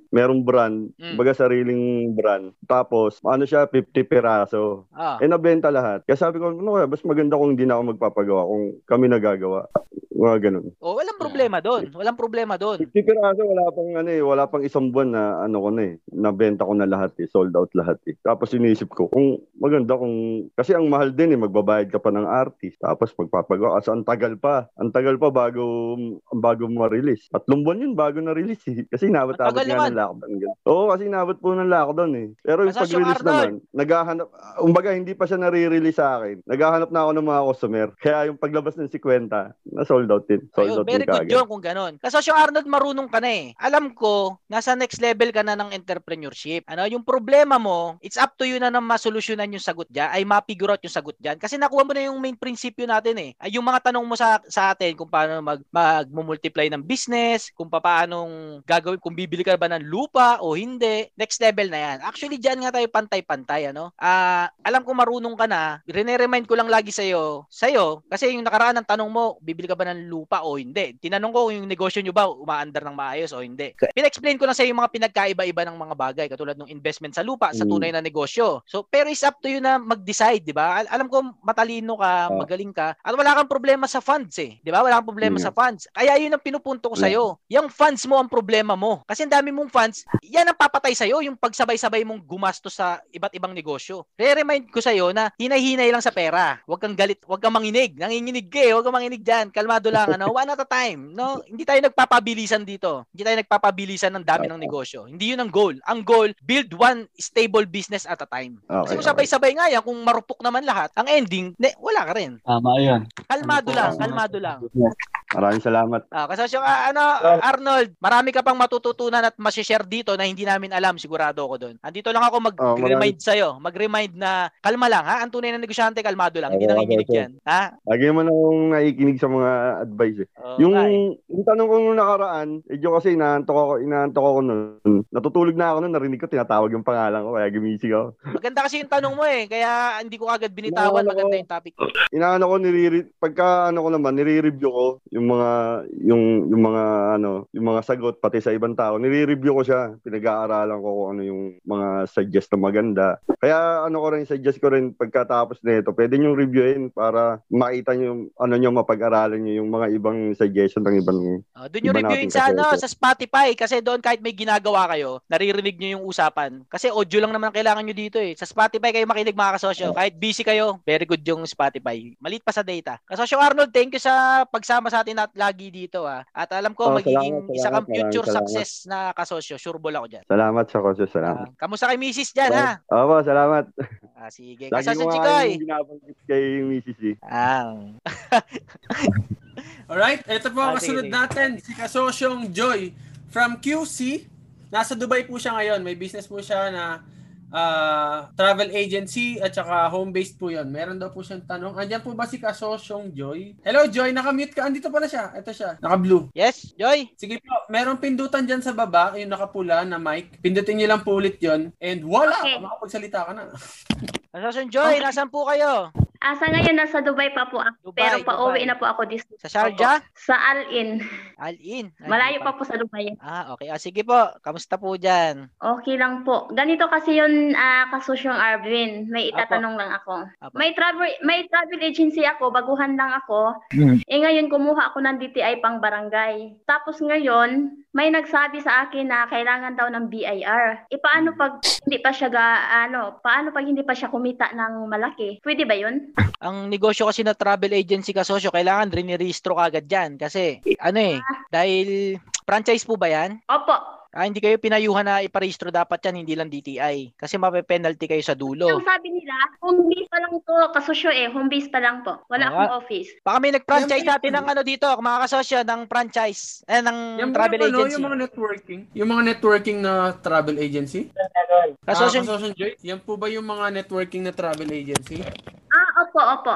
merong brand,
Mm.
baga sariling brand. Tapos ano siya 50 piraso.
ah.
Eh nabenta lahat. Kaya sabi ko, ano kaya, mas maganda kung hindi na ako magpapagawa kung kami nagagawa. Mga ganun.
Oh, walang problema doon. Walang problema doon.
50 piraso, wala pang ano eh, wala pang isang buwan na ano ko na eh, nabenta ko na lahat eh, sold out lahat eh. Tapos inisip ko, kung maganda kung, kasi ang mahal din eh, magbabayad ka pa ng artist, tapos magpapagawa, kasi ang tagal pa, ang tagal pa bago, bago ma-release. Tatlong buwan yun bago na-release eh, kasi inabot-abot nga
naman.
ng lockdown. Oo, kasi inabot po ng lockdown eh. Pero yung
yung
pag-release naman, naghahanap, umbaga hindi pa siya nare-release sa akin. Naghahanap na ako ng mga customer. Kaya yung paglabas ng 50, na sold out din. Sold
Ayun,
out
very
din
good yun kung ganun. Kasi yung Arnold, marunong ka na eh. Alam ko, nasa next level ka na ng entrepreneurship. Ano, yung problema mo, it's up to you na na masolusyonan yung sagot dyan, ay mapigure out yung sagot dyan. Kasi nakuha mo na yung main prinsipyo natin eh. Ay, yung mga tanong mo sa, sa atin, kung paano mag, mag-multiply ng business, kung paanong gagawin, kung bibili ka ba ng lupa o hindi, next level na yan. Actually, dyan nga tayo pantay-pantay, ano? Ah, alam ko marunong ka na, rene-remind ko lang lagi sa'yo, sa'yo, kasi yung nakaraan ng tanong mo, bibili ka ba ng lupa o hindi? Tinanong ko kung yung negosyo nyo ba umaandar ng maayos o hindi. Pina-explain ko lang sa'yo yung mga pinagkaiba-iba ng mga bagay, katulad ng investment sa lupa, sa
Mm.
tunay na negosyo. So, pero it's up to you na mag-decide, di ba? Al- alam ko matalino ka,
Ah.
magaling ka, at wala kang problema sa funds eh. Di ba? Wala kang problema
Mm.
sa funds. Kaya yun ang pinupunto ko sa'yo. Yung funds mo ang problema mo. Kasi ang dami mong funds, yan ang papatay sa'yo, yung pagsabay-sabay mong gumastos sa iba't ibang negosyo. Re-remind ko sa'yo na hinay-hinay lang sa pera. Huwag kang galit, huwag kang manginig. Nanginginig ka eh, huwag kang manginig dyan. Kalmado lang, ano? One at a time. No? Hindi tayo nagpapabilisan dito. Hindi tayo nagpapabilisan ng dami ng negosyo. Hindi yun ang goal. Ang goal, build one stable business at a time. Kasi
Okay,
kung sabay-sabay nga yan, kung marupok naman lahat, ang ending, ne, wala ka rin.
Tama yun.
Kalmado
Ano
lang, kalmado lang.
不 Maraming salamat.
Ah, kasosyo ka, ano, Arnold, marami ka pang matututunan at masishare dito na hindi namin alam, sigurado ako doon. Andito lang ako
Oh,
mag-remind sa'yo, mag-remind na kalma lang ha, ang tunay na negosyante, kalmado lang, hindi nanginginig
kasosyo.
yan. Ha?
Lagi mo na akong nakikinig sa mga advice eh.
Oo
yung, yung tanong ko nung nakaraan, medyo kasi inaantok ako, inaantok ako nun. Natutulog na ako nun, narinig ko, tinatawag yung pangalan ko, kaya gumising ako.
Maganda kasi yung tanong mo eh, kaya hindi ko agad binitawan,
Inaano
maganda
ko.
yung topic.
Inaano ko, nire pagka ano ko naman, nire-review ko yung mga, yung, yung mga, ano, yung mga sagot, pati sa ibang tao, nire-review ko siya. Pinag-aaralan ko kung ano yung mga suggest na maganda. Kaya ano ko rin, suggest ko rin pagkatapos nito, pwede nyo reviewin para makita nyo yung, ano nyo, mapag-aralan nyo yung mga ibang suggestion ng ibang
Uh, doon yung
Iba
reviewin sa ano, sa Spotify kasi doon kahit may ginagawa kayo, naririnig nyo yung usapan. Kasi audio lang naman ang kailangan nyo dito eh. Sa Spotify kayo makinig mga kasosyo. Kahit busy kayo, very good yung Spotify. Malit pa sa data. Kasosyo Arnold, thank you sa pagsama sa atin at lagi dito ah. At alam ko
Oh,
magiging
salamat,
isa kang
salamat,
future
maraming
success na kasosyo. Sure ball ako dyan.
Salamat sa kosyo, salamat.
Ah, kamusta kay Mrs. dyan ha?
Opo, salamat.
Ah, sige.
Lagi
Kasosyo
ko nga
Chikoy.
yung binabanggit kay Mrs. eh.
Ah.
Alright, ito po ang
Ah,
kasunod
sige.
natin, si Kasosyong Joy from QC. Nasa Dubai po siya ngayon. May business po siya na ah, travel agency at saka home-based po yon. Meron daw po siyang tanong. Andyan po ba si Kasosyong Joy? Hello Joy, nakamute ka. Andito pala siya. Ito siya. Naka-blue.
Yes, Joy.
Sige po, merong pindutan dyan sa baba, yung nakapula na mic. Pindutin niyo lang po ulit yon And voila!
Okay.
Makapagsalita ka na.
Kasosyo Joy, nasan po kayo?
Asa ngayon, nasa Dubai pa po ako.
Dubai,
pero pa-uwi na po ako this
Sa Sharjah?
Sa Al-In.
Al-In.
Malayo pa po sa Dubai.
Ah, okay. Ah, sige po. Kamusta po dyan?
Okay lang po. Ganito kasi yun, uh, kasusyong Arvin. May itatanong lang ako.
Apo.
May travel may travel agency ako, baguhan lang ako. Eh ngayon kumuha ako ng DTI pang barangay. Tapos ngayon, may nagsabi sa akin na kailangan daw ng BIR. E paano pag hindi pa siya ga, ano, paano pag hindi pa siya kumita ng malaki? Pwede ba yun?
Ang negosyo kasi na travel agency ka sosyo, kailangan rinirehistro ka agad dyan. Kasi, ano eh, dahil franchise po ba yan?
Opo.
Ah, hindi kayo pinayuhan na iparehistro dapat yan, hindi lang DTI. Kasi mape-penalty kayo sa dulo.
Ang sabi nila, home base pa lang to, kasosyo eh, home base pa lang po. Wala
Ah.
akong office.
Baka may nag-franchise
Yan,
natin ng ano dito, mga kasosyo, ng franchise, eh, ng
Yung
travel
mga, ano,
agency.
yung mga networking. Yung mga networking na travel agency.
Kasosyo,
Ah, Kasosyo Joy, yan po ba yung mga networking na travel agency?
Ah, opo, opo.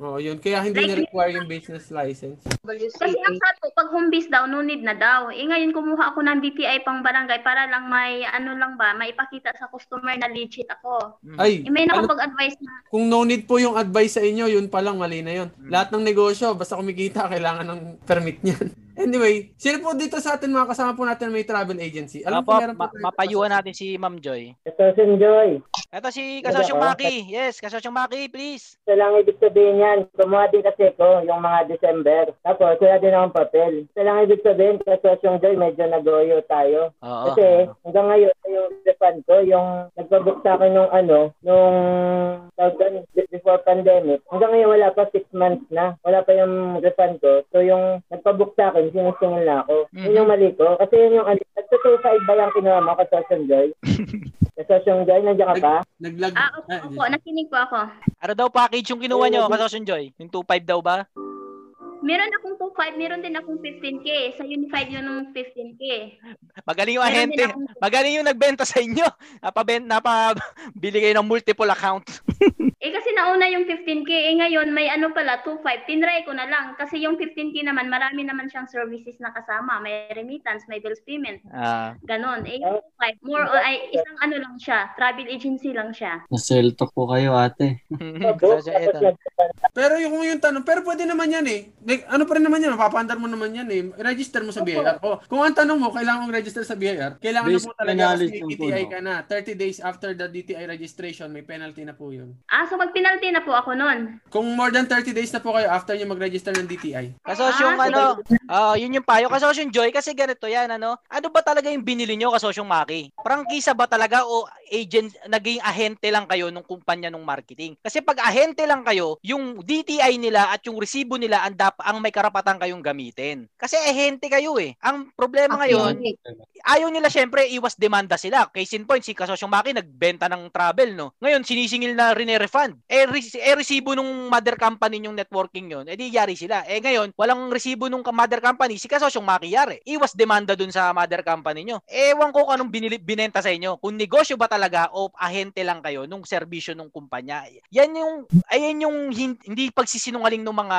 Oo, yun. Kaya hindi
Like-
na-require yung business license.
Kasi ang sabi, pag home base daw, no need na daw. Eh ngayon kumuha ako ng DTI pang barangay para lang may ano lang ba, may ipakita sa customer na legit ako.
Ay,
Eh may nakapag-advise na,
kung no need po yung advice sa inyo, yun pa lang, mali na yun.
Hmm.
Lahat ng negosyo, basta kumikita, kailangan ng permit niyan. Anyway, sino po dito sa atin, mga kasama po natin may travel agency? Alam
Apo,
po, meron po
ma- mapayuhan natin si Ma'am Joy.
Kasosyo Joy,
Ito si Kasosyong Maki. Yes, Kasosyong Maki, please.
ito lang ibig sabihin yan. Kumuha din kasi ko yung mga December. Tapos, wala din akong papel. Ito lang ibig sabihin, Kasosyo Joy, medyo nagoyo tayo.
Oo.
Kasi hanggang ngayon, yung refund ko, yung nagpabook sa akin nung ano, nung tawag before pandemic, hanggang ngayon wala pa 6 months na. Wala pa yung refund ko. So yung nagpabook sa akin, sinisingil na ako. Yun yung mali ko. Kasi yun yung, ano, nagtutusay ba yung kinuha mo, Kasosyo Joy? Kasosyo Joy, nandiyan ka pa?
Naglag...
ah, opo,
Ah,
opo, nakinig po ako.
Ano daw package yung kinuha nyo, Kasosyong Joy? Yung 2.5 daw ba?
Meron akong 2.5, meron din akong 15K. Sa Unified yun ng 15K.
Magaling yung
Meron
ahente.
akong-
Magaling yung nagbenta sa inyo. Napabent, napabili kayo ng multiple account.
Eh kasi nauna yung 15K, eh ngayon may ano pala, 2.5. Tinry ko na lang. Kasi yung 15K naman, marami naman siyang services na kasama. May remittance, may bills payment.
Ah.
Ganon. Eh yung 2.5, more or ay isang ano lang siya. Travel agency lang siya.
Naseltok po kayo ate.
Pero yung yung tanong, pero pwede naman yan eh. Like, ano pa rin naman yan, mapapaandar mo naman yan eh. Register mo sa BIR. O, kung ang tanong mo, kailangan mong register sa BIR, kailangan
Based
na po talaga kasi DTI ka na. 30 days after the DTI registration, may penalty na po yun.
Ah, so mag-penalty na po ako nun.
Kung more than 30 days na po kayo after nyo mag-register ng DTI.
Kasosyong
Ah,
ano, ah yun yung payo. Kasosyong Joy, kasi ganito yan, ano? Ano ba talaga yung binili nyo, kasosyong Maki? Prangkisa ba talaga o agent, naging ahente lang kayo nung kumpanya nung marketing? Kasi pag ahente lang kayo, yung DTI nila at yung resibo nila ang, dap, ang may karapatan kayong gamitin. Kasi ahente kayo eh. Ang problema ngayon, ayaw nila syempre iwas demanda sila. Case in point, si Kasosyong Maki nagbenta ng travel, no? Ngayon, sinisingil na rinirefund. Eh, eh resibo nung mother company yung networking yun, eh di yari sila. Eh ngayon, walang resibo nung mother company, si Kasosyong Maki yari. Iwas demanda dun sa mother company nyo. Ewan ko kung anong binili, binenta sa inyo. Kung negosyo ba talaga o ahente lang kayo nung serbisyo nung kumpanya. Yan yung, ayan yung hin- hindi pagsisinungaling ng mga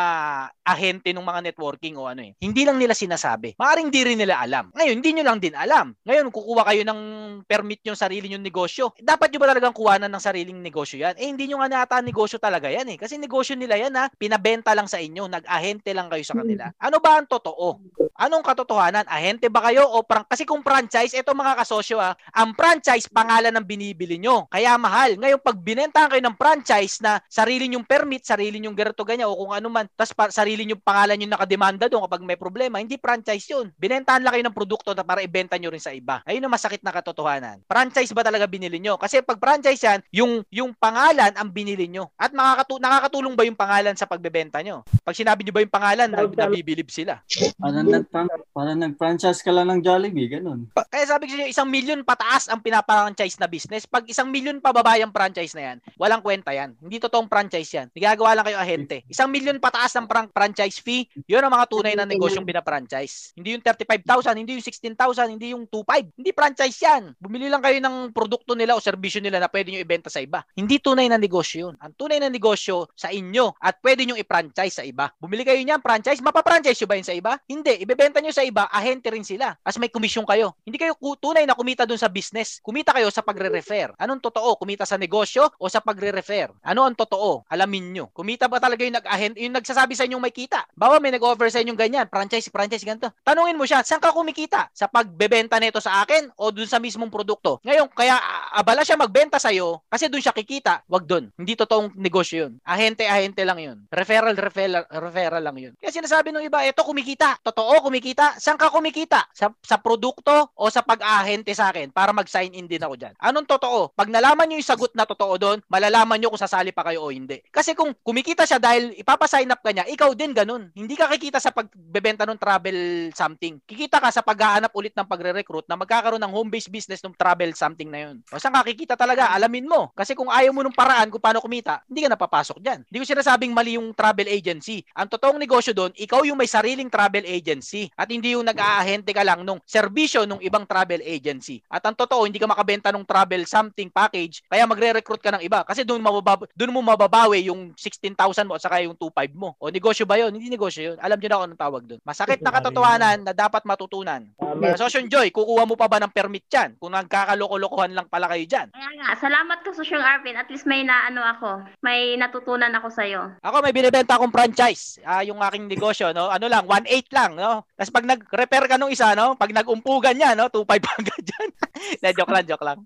ahente ng mga networking o ano eh. Hindi lang nila sinasabi. Maaring di rin nila alam. Ngayon, hindi nyo lang din alam. Ngayon, kukuha kayo ng permit nyo sarili nyo negosyo. Eh, Dapat nyo ba talagang kuhanan ng sariling negosyo yan? Eh, hindi nyo nga nata negosyo talaga yan eh. Kasi negosyo nila yan ha. Pinabenta lang sa inyo. Nag-ahente lang kayo sa kanila. Ano ba ang totoo? Anong katotohanan? Ahente ba kayo o pran- kasi kung franchise, eto mga kasosyo ha, ang franchise pangalan ng binibili nyo. Kaya mahal. Ngayon pag binentahan kayo ng franchise na sarili nyong permit, sarili nyong ganito ganyan o kung ano man, tas pa, sarili nyong pangalan yung nakademanda doon kapag may problema, hindi franchise yun. Binentahan lang kayo ng produkto na para ibenta nyo rin sa iba. Ayun ang masakit na katotohanan. Franchise ba talaga binili nyo? Kasi pag franchise yan, yung yung pangalan ang binili nyo. At makakatu- nakakatulong ba yung pangalan sa pagbebenta nyo? Pag sinabi nyo ba yung pangalan, nag- nabibilib sila.
Parang, nag parang nag-franchise ka lang ng Jollibee, ganun.
Pa- Kaya sabi ko sa inyo, isang milyon pataas ang pinapranchise na business. Pag isang milyon pababa yung franchise na yan, walang kwenta yan. Hindi totoong franchise yan. Nagagawa lang kayo ahente. Isang milyon pataas ang prang franchise fee, yun ang mga tunay na negosyong pinapranchise. Hindi yung 35,000, hindi yung 16,000, hindi yung 25. Hindi franchise yan. Bumili lang kayo ng produkto nila o serbisyo nila na pwede nyo ibenta sa iba. Hindi tunay na negosyo yun. Ang tunay na negosyo sa inyo at pwede nyo i-franchise sa iba. Bumili kayo niyan, franchise, mapapranchise nyo ba yun sa iba? Hindi. Ibebenta nyo sa iba, ahente rin sila. As may komisyon kayo. Hindi kayo tunay na kumita dun sa business. Kumita kayo sa pagre-refer. Anong totoo? Kumita sa negosyo o sa pagre-refer? Ano ang totoo? Alamin nyo. Kumita ba talaga yung nag-ahente, yung nagsasabi sa inyong may kita? Bawa may nag-offer sa inyong ganyan, franchise, franchise, ganito. Tanungin mo siya, saan ka kumikita? Sa pagbebenta nito sa akin o dun sa mismong produkto? Ngayon, kaya abala siya magbenta sa'yo kasi dun siya kikita. Wag dun. Hindi totoong negosyo yun. Ahente, ahente lang yun. Referral, referral, referral lang yun. Kaya sinasabi nung iba, eto kumikita. Totoo, kumikita. Saan ka kumikita? Sa, sa produkto o sa pag-ahente sa akin para mag-sign in din ako dyan. Anong totoo? Pag nalaman nyo yung sagot na totoo doon, malalaman nyo kung sasali pa kayo o hindi. Kasi kung kumikita siya dahil ipapasign up ka niya, ikaw din ganun. Hindi ka kikita sa pagbebenta ng travel something. Kikita ka sa paghahanap ulit ng pagre-recruit na magkakaroon ng home-based business ng travel something na yun. O saan ka kikita talaga? Alamin mo. Kasi kung ayaw mo nung paraan kung paano kumita, hindi ka napapasok dyan. Hindi ko sinasabing mali yung travel agency. Ang totoong negosyo doon, ikaw yung may sariling travel agency at hindi yung nag-aahente ka lang nung serbisyo ng ibang travel agency. At ang totoo, hindi ka makabenta ng travel something package, kaya magre-recruit ka ng iba. Kasi doon mababab doon mo mababawi yung 16,000 mo at saka yung 2,500 mo. O negosyo ba yun? Hindi negosyo yun. Alam niyo na kung anong tawag doon. Masakit na katotohanan na dapat matutunan. Sosyon Joy, kukuha mo pa ba ng permit dyan? Kung nagkakaloko-lokohan lang pala kayo dyan.
Kaya nga, salamat ka Sosyong Arvin. At least may naano ako. May natutunan ako sa'yo.
Ako may binebenta akong franchise. Ah, yung aking negosyo, no? Ano lang, 1.8 lang, no? Tapos pag nag-repair ka nung isa, no? Pag nag-umpugan niya, no? 2.5 agad dyan. na, joke lang, joke lang.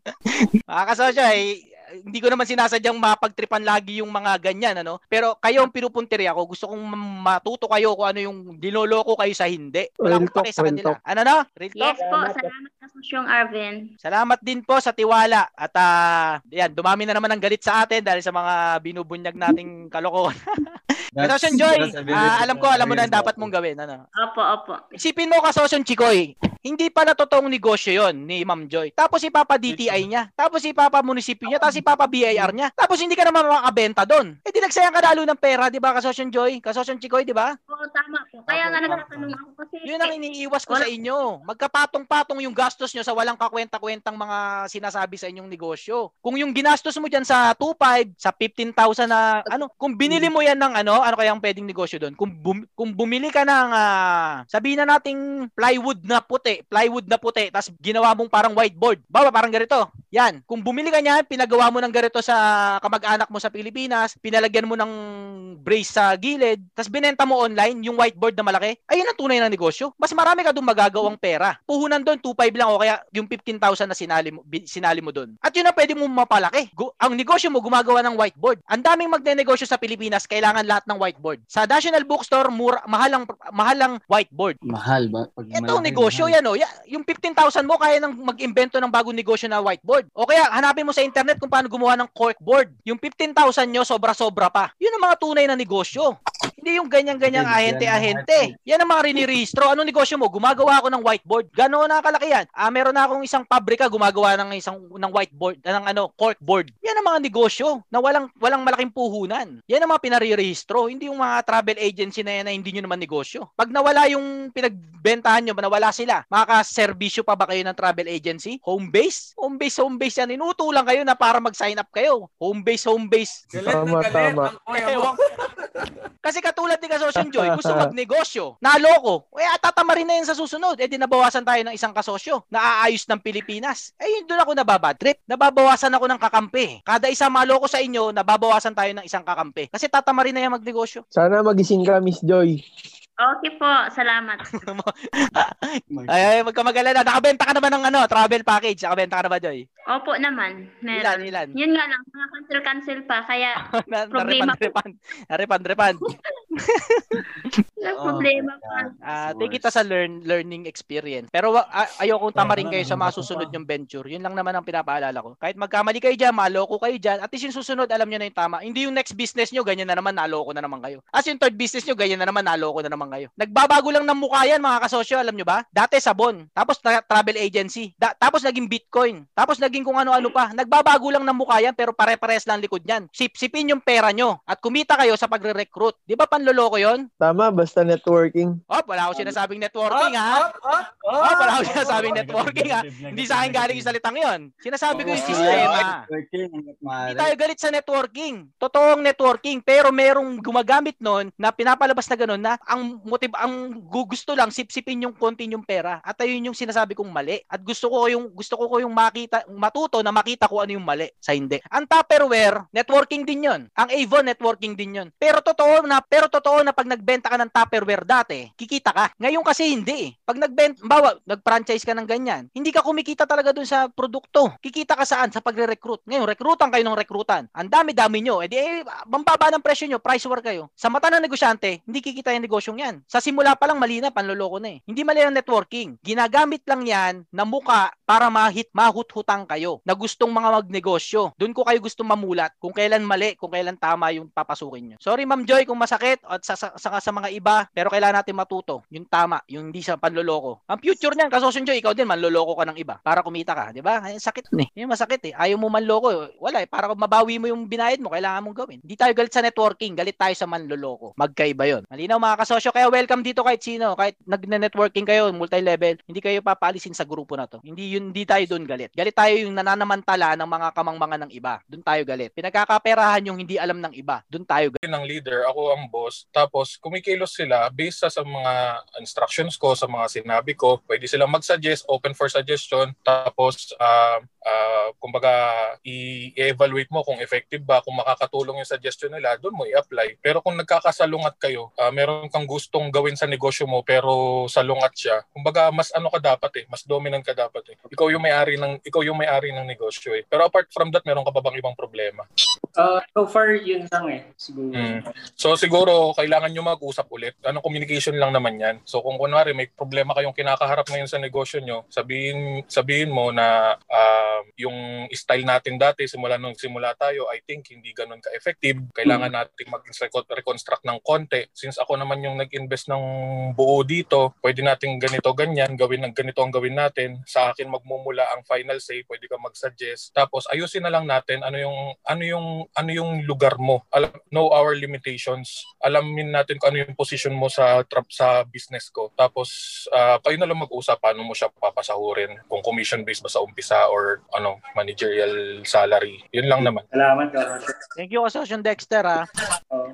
Mga kasosyo, eh, hindi ko naman sinasadyang mapagtripan lagi yung mga ganyan ano? Pero kayo ang pinupuntiri ako gusto kong matuto kayo kung ano yung dinoloko kayo sa hindi. Wala
real talk,
sa kanila. ano na real
talk. Yes po. Salamat sa Arvin.
Salamat din po sa tiwala. At uh, yan dumami na naman ang galit sa atin dahil sa mga binubunyag nating kalokohan Kasosyon Joy, uh, alam ko, alam mo na ang dapat mong gawin. Ano?
Opo, opo.
Isipin mo, Kasosyon Chikoy, hindi pala totoong negosyo yon ni Ma'am Joy. Tapos ipapa DTI niya. Tapos ipapa munisipyo niya. Tapos ipapa BIR niya. Tapos hindi ka naman makakabenta doon. Eh di nagsayang ka lalo ng pera, di ba, Kasosyon Joy? Kasosyon Chikoy, di ba?
Oo, tama po. Kaya nga nagtatanong ako kasi.
Yun ang iniiwas ko sa inyo. Magkapatong-patong yung gastos nyo sa walang kakwenta-kwentang mga sinasabi sa inyong negosyo. Kung yung ginastos mo dyan sa 2.5, sa 15,000 na, ano, kung binili mo yan ng ano, ano kayang pwedeng negosyo doon? Kung, bum, kung bumili ka ng, uh, sabihin na nating plywood na puti, plywood na puti, tapos ginawa mong parang whiteboard. Bawa, parang ganito. Yan. Kung bumili ka niyan, pinagawa mo ng ganito sa kamag-anak mo sa Pilipinas, pinalagyan mo ng brace sa gilid, tapos binenta mo online yung whiteboard na malaki, ayun ang tunay na negosyo. Mas marami ka doon magagawang pera. Puhunan doon, 2.5 lang o kaya yung 15,000 na sinali mo, sinali mo doon. At yun ang pwede mo mapalaki. Gu- ang negosyo mo, gumagawa ng whiteboard. Ang daming magne-negosyo sa Pilipinas, kailangan lahat ng whiteboard. Sa National Bookstore, mura, mahal ang, mahal ang whiteboard.
Mahal ba? Pag
Ito negosyo mahal. yan o. Yung 15,000 mo, kaya nang mag-invento ng bagong negosyo na whiteboard. O kaya, hanapin mo sa internet kung paano gumawa ng corkboard. Yung 15,000 nyo, sobra-sobra pa. Yun ang mga tunay na negosyo. Hindi yung ganyan-ganyang ahente-ahente. Yan ang mga rinirehistro. Anong negosyo mo? Gumagawa ako ng whiteboard. Gano'n na kalaki yan. Ah, meron na akong isang pabrika gumagawa ng isang ng whiteboard, ng ano, corkboard. Yan ang mga negosyo na walang walang malaking puhunan. Yan ang mga pinarerehistro. Hindi yung mga travel agency na yan na hindi nyo naman negosyo. Pag nawala yung pinagbentahan nyo, nawala sila, makaka-serbisyo pa ba kayo ng travel agency? Home base? Home base, home base yan. Inuto lang kayo na para mag-sign up kayo. Home base, home base.
Galit na galit.
Tama.
Kasi katulad ni Kasosyo Joy, gusto magnegosyo. Naloko. Eh, tatama rin na yun sa susunod. Eh, di nabawasan tayo ng isang kasosyo na aayos ng Pilipinas. Eh, yun doon ako nababadrip. Nababawasan ako ng kakampi. Kada isa maloko sa inyo, nababawasan tayo ng isang kakampi. Kasi tatama rin na yan magnegosyo.
Sana magising ka, Miss Joy.
Okay po, salamat.
ay, ay, magka magalala. Nakabenta ka naman ng ano, travel package. Nakabenta ka na ba, Joy?
Opo naman. Meron.
Ilan, ilan?
Yun nga lang, mga cancel-cancel pa. Kaya,
na,
problema
Naripan, naripan, naripan.
Yung problema pa.
Ah, take it as a learn learning experience. Pero uh, ayokong tamarin kayo sa mga susunod yung venture. Yun lang naman ang pinapaalala ko. Kahit magkamali kayo diyan, maloko kayo diyan, at least yung susunod alam niyo na yung tama. Hindi yung next business niyo ganyan na naman naloko na naman kayo. As yung third business niyo ganyan na naman naloko na naman kayo. Nagbabago lang ng mukha yan mga kasosyo, alam niyo ba? Dati sabon, tapos tra- travel agency, da- tapos naging Bitcoin, tapos naging kung ano-ano pa. Nagbabago lang ng mukha yan pero pare-pares lang likod niyan. Sip-sipin yung pera nyo at kumita kayo sa pagre-recruit. Di ba panloloko yon?
Tama, basta networking.
Oh, wala ako sinasabing networking ha. Oh, wala ako sinasabing networking ha. Hindi sa akin galing yung salitang yon. Sinasabi ko yung sistema. Hindi tayo galit sa networking. Totoong networking. Pero merong gumagamit nun na pinapalabas na ganun na ang motiv ang gusto lang sipsipin yung konti yung pera. At ayun yung sinasabi kong mali. At gusto ko yung gusto ko ko yung makita matuto na makita ko ano yung mali sa hindi. Ang Tupperware, networking din yon. Ang Avon networking din yon. Pero totoo na pero totoo na pag nagbenta ka ng Tupperware dati, kikita ka. Ngayon kasi hindi eh. Pag nagbent, bawa, nag-franchise ka ng ganyan, hindi ka kumikita talaga dun sa produkto. Kikita ka saan? Sa pagre-recruit. Ngayon, rekrutan kayo ng rekrutan. Ang dami-dami nyo. Eh di, eh, bambaba ng presyo nyo, price war kayo. Sa mata ng negosyante, hindi kikita yung negosyong yan. Sa simula pa lang, mali na, panloloko na eh. Hindi mali ang networking. Ginagamit lang yan na muka para mahit, mahut-hutang kayo na gustong mga magnegosyo. Doon ko kayo gusto mamulat kung kailan mali, kung kailan tama yung papasukin nyo. Sorry Ma'am Joy kung masakit at sa, sa, sa, sa mga iba, pero kailangan natin matuto. Yung tama, yung hindi sa panloloko. Ang future niyan, kasosyon Joy, ikaw din, manloloko ka ng iba para kumita ka, di ba? Ay, sakit eh. Yung masakit eh. Ayaw mo manloko. Wala eh. Para mabawi mo yung binayad mo, kailangan mong gawin. Hindi tayo galit sa networking, galit tayo sa manloloko. Magkaiba yon. Malinaw mga kasosyo, kaya welcome dito kahit sino. Kahit nagne-networking kayo, multi-level, hindi kayo papaalisin sa grupo na to. Hindi yun, hindi tayo doon galit. Galit tayo yung nananamantala ng mga kamangmangan ng iba. Doon tayo galit. Pinagkakaperahan yung hindi alam ng iba. Doon tayo galit.
ng leader, ako ang boss. Tapos kumikilos sila based sa, sa mga instructions ko, sa mga sinabi ko. Pwede silang mag-suggest, open for suggestion. Tapos uh, uh, kumbaga i-evaluate mo kung effective ba, kung makakatulong yung suggestion nila, doon mo i-apply. Pero kung nagkakasalungat kayo, uh, meron kang gustong gawin sa negosyo mo pero salungat siya, kumbaga mas ano ka dapat eh, mas dominant ka dapat eh. Ikaw yung may-ari ng ikaw yung may-ari ng negosyo eh. Pero apart from that, meron ka pa bang ibang problema?
Uh, so far yun lang eh, siguro.
Mm. So siguro kailangan nyo mag-usap ulit. Ano communication lang naman 'yan. So kung kunwari may problema kayong kinakaharap ngayon sa negosyo nyo, sabihin sabihin mo na uh, yung style natin dati simula nung simula tayo, I think hindi ganoon ka-effective. Kailangan mm. nating mag-reconstruct ng konti. Since ako naman yung nag-invest ng buo dito, pwede nating ganito ganyan, gawin ng ganito ang gawin natin. Sa akin magmumula ang final say, pwede ka mag-suggest. Tapos ayusin na lang natin ano yung ano yung ano yung lugar mo. Alam, know our limitations. Alamin natin kung ano yung position mo sa trap sa business ko. Tapos uh, kayo na lang mag-usap paano mo siya papasahurin. Kung commission based ba sa umpisa or ano managerial salary. Yun lang naman.
Salamat.
Thank you Asosyon Dexter ha.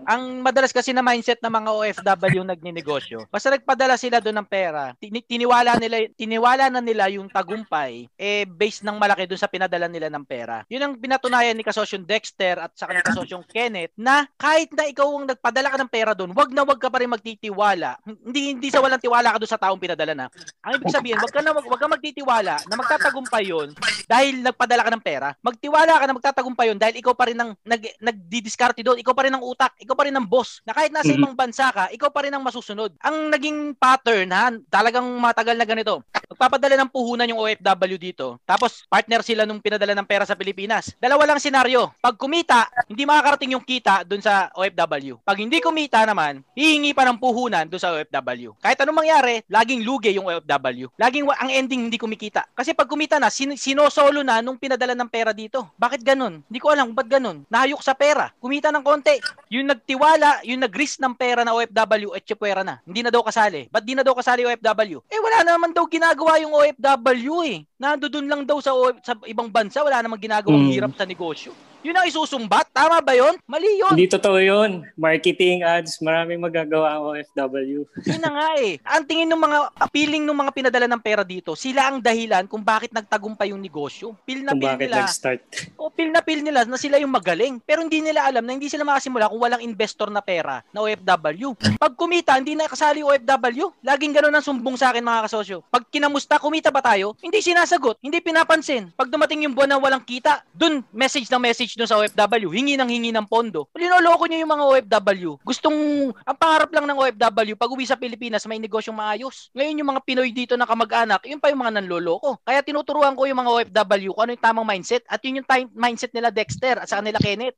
Ang madalas kasi na mindset ng mga OFW nagninegosyo. Basta nagpadala sila doon ng pera, tin- tiniwala nila tiniwala na nila yung tagumpay eh based ng malaki doon sa pinadala nila ng pera. Yun ang pinatunayan ni Kasosyon Dexter at sa kanila kasosyong Kenneth na kahit na ikaw ang nagpadala ka ng pera doon, wag na wag ka pa rin magtitiwala. Hindi hindi sa walang tiwala ka doon sa taong pinadala na. Ang ibig sabihin, wag ka na wag, wag ka magtitiwala na magtatagumpay 'yon dahil nagpadala ka ng pera. Magtiwala ka na magtatagumpay 'yon dahil ikaw pa rin ang nag nagdidiskarte doon, ikaw pa rin ang utak, ikaw pa rin ang boss. Na kahit nasa ibang bansa ka, ikaw pa rin ang masusunod. Ang naging pattern ha, talagang matagal na ganito. Magpapadala ng puhunan yung OFW dito. Tapos partner sila nung pinadala ng pera sa Pilipinas. Dalawa lang senaryo. Pag kumita, hindi makakarating yung kita doon sa OFW. Pag hindi kumita naman, hihingi pa ng puhunan doon sa OFW. Kahit anong mangyari, laging lugi yung OFW. Laging ang ending hindi kumikita. Kasi pag kumita na, sin- sinosolo na nung pinadala ng pera dito. Bakit ganun? Hindi ko alam ba't ganun. Nahayok sa pera. Kumita ng konti. Yung nagtiwala, yung nag-risk ng pera na OFW at pwera na. Hindi na daw kasali. Ba't di na daw kasali OFW? Eh wala naman daw ginagawa yung OFW eh. Nandoon lang daw sa, sa ibang bansa, wala namang ginagawang mm. hirap sa negosyo. Yun ang isusumbat? Tama ba yun? Mali yun.
Hindi totoo yun. Marketing ads, maraming magagawa ang OFW.
Yun na nga eh. Ang tingin ng mga, appealing ng mga pinadala ng pera dito, sila ang dahilan kung bakit nagtagumpay yung negosyo. Pil na
kung
pil
bakit
nila.
nag-start.
O pil na pil nila na sila yung magaling. Pero hindi nila alam na hindi sila makasimula kung walang investor na pera na OFW. Pag kumita, hindi na kasali OFW. Laging ganun ang sumbong sa akin mga kasosyo. Pag kinamusta, kumita ba tayo? Hindi sinasagot. Hindi pinapansin. Pag dumating yung buwan na walang kita, dun message ng message dun sa OFW, hingi ng hingi ng pondo. Linoloko niyo yung mga OFW. Gustong, ang pangarap lang ng OFW, pag uwi sa Pilipinas, may negosyong maayos. Ngayon yung mga Pinoy dito na kamag-anak, yun pa yung mga nanloloko. Kaya tinuturuan ko yung mga OFW kung ano yung tamang mindset at yun yung time, mindset nila Dexter at sa kanila Kenneth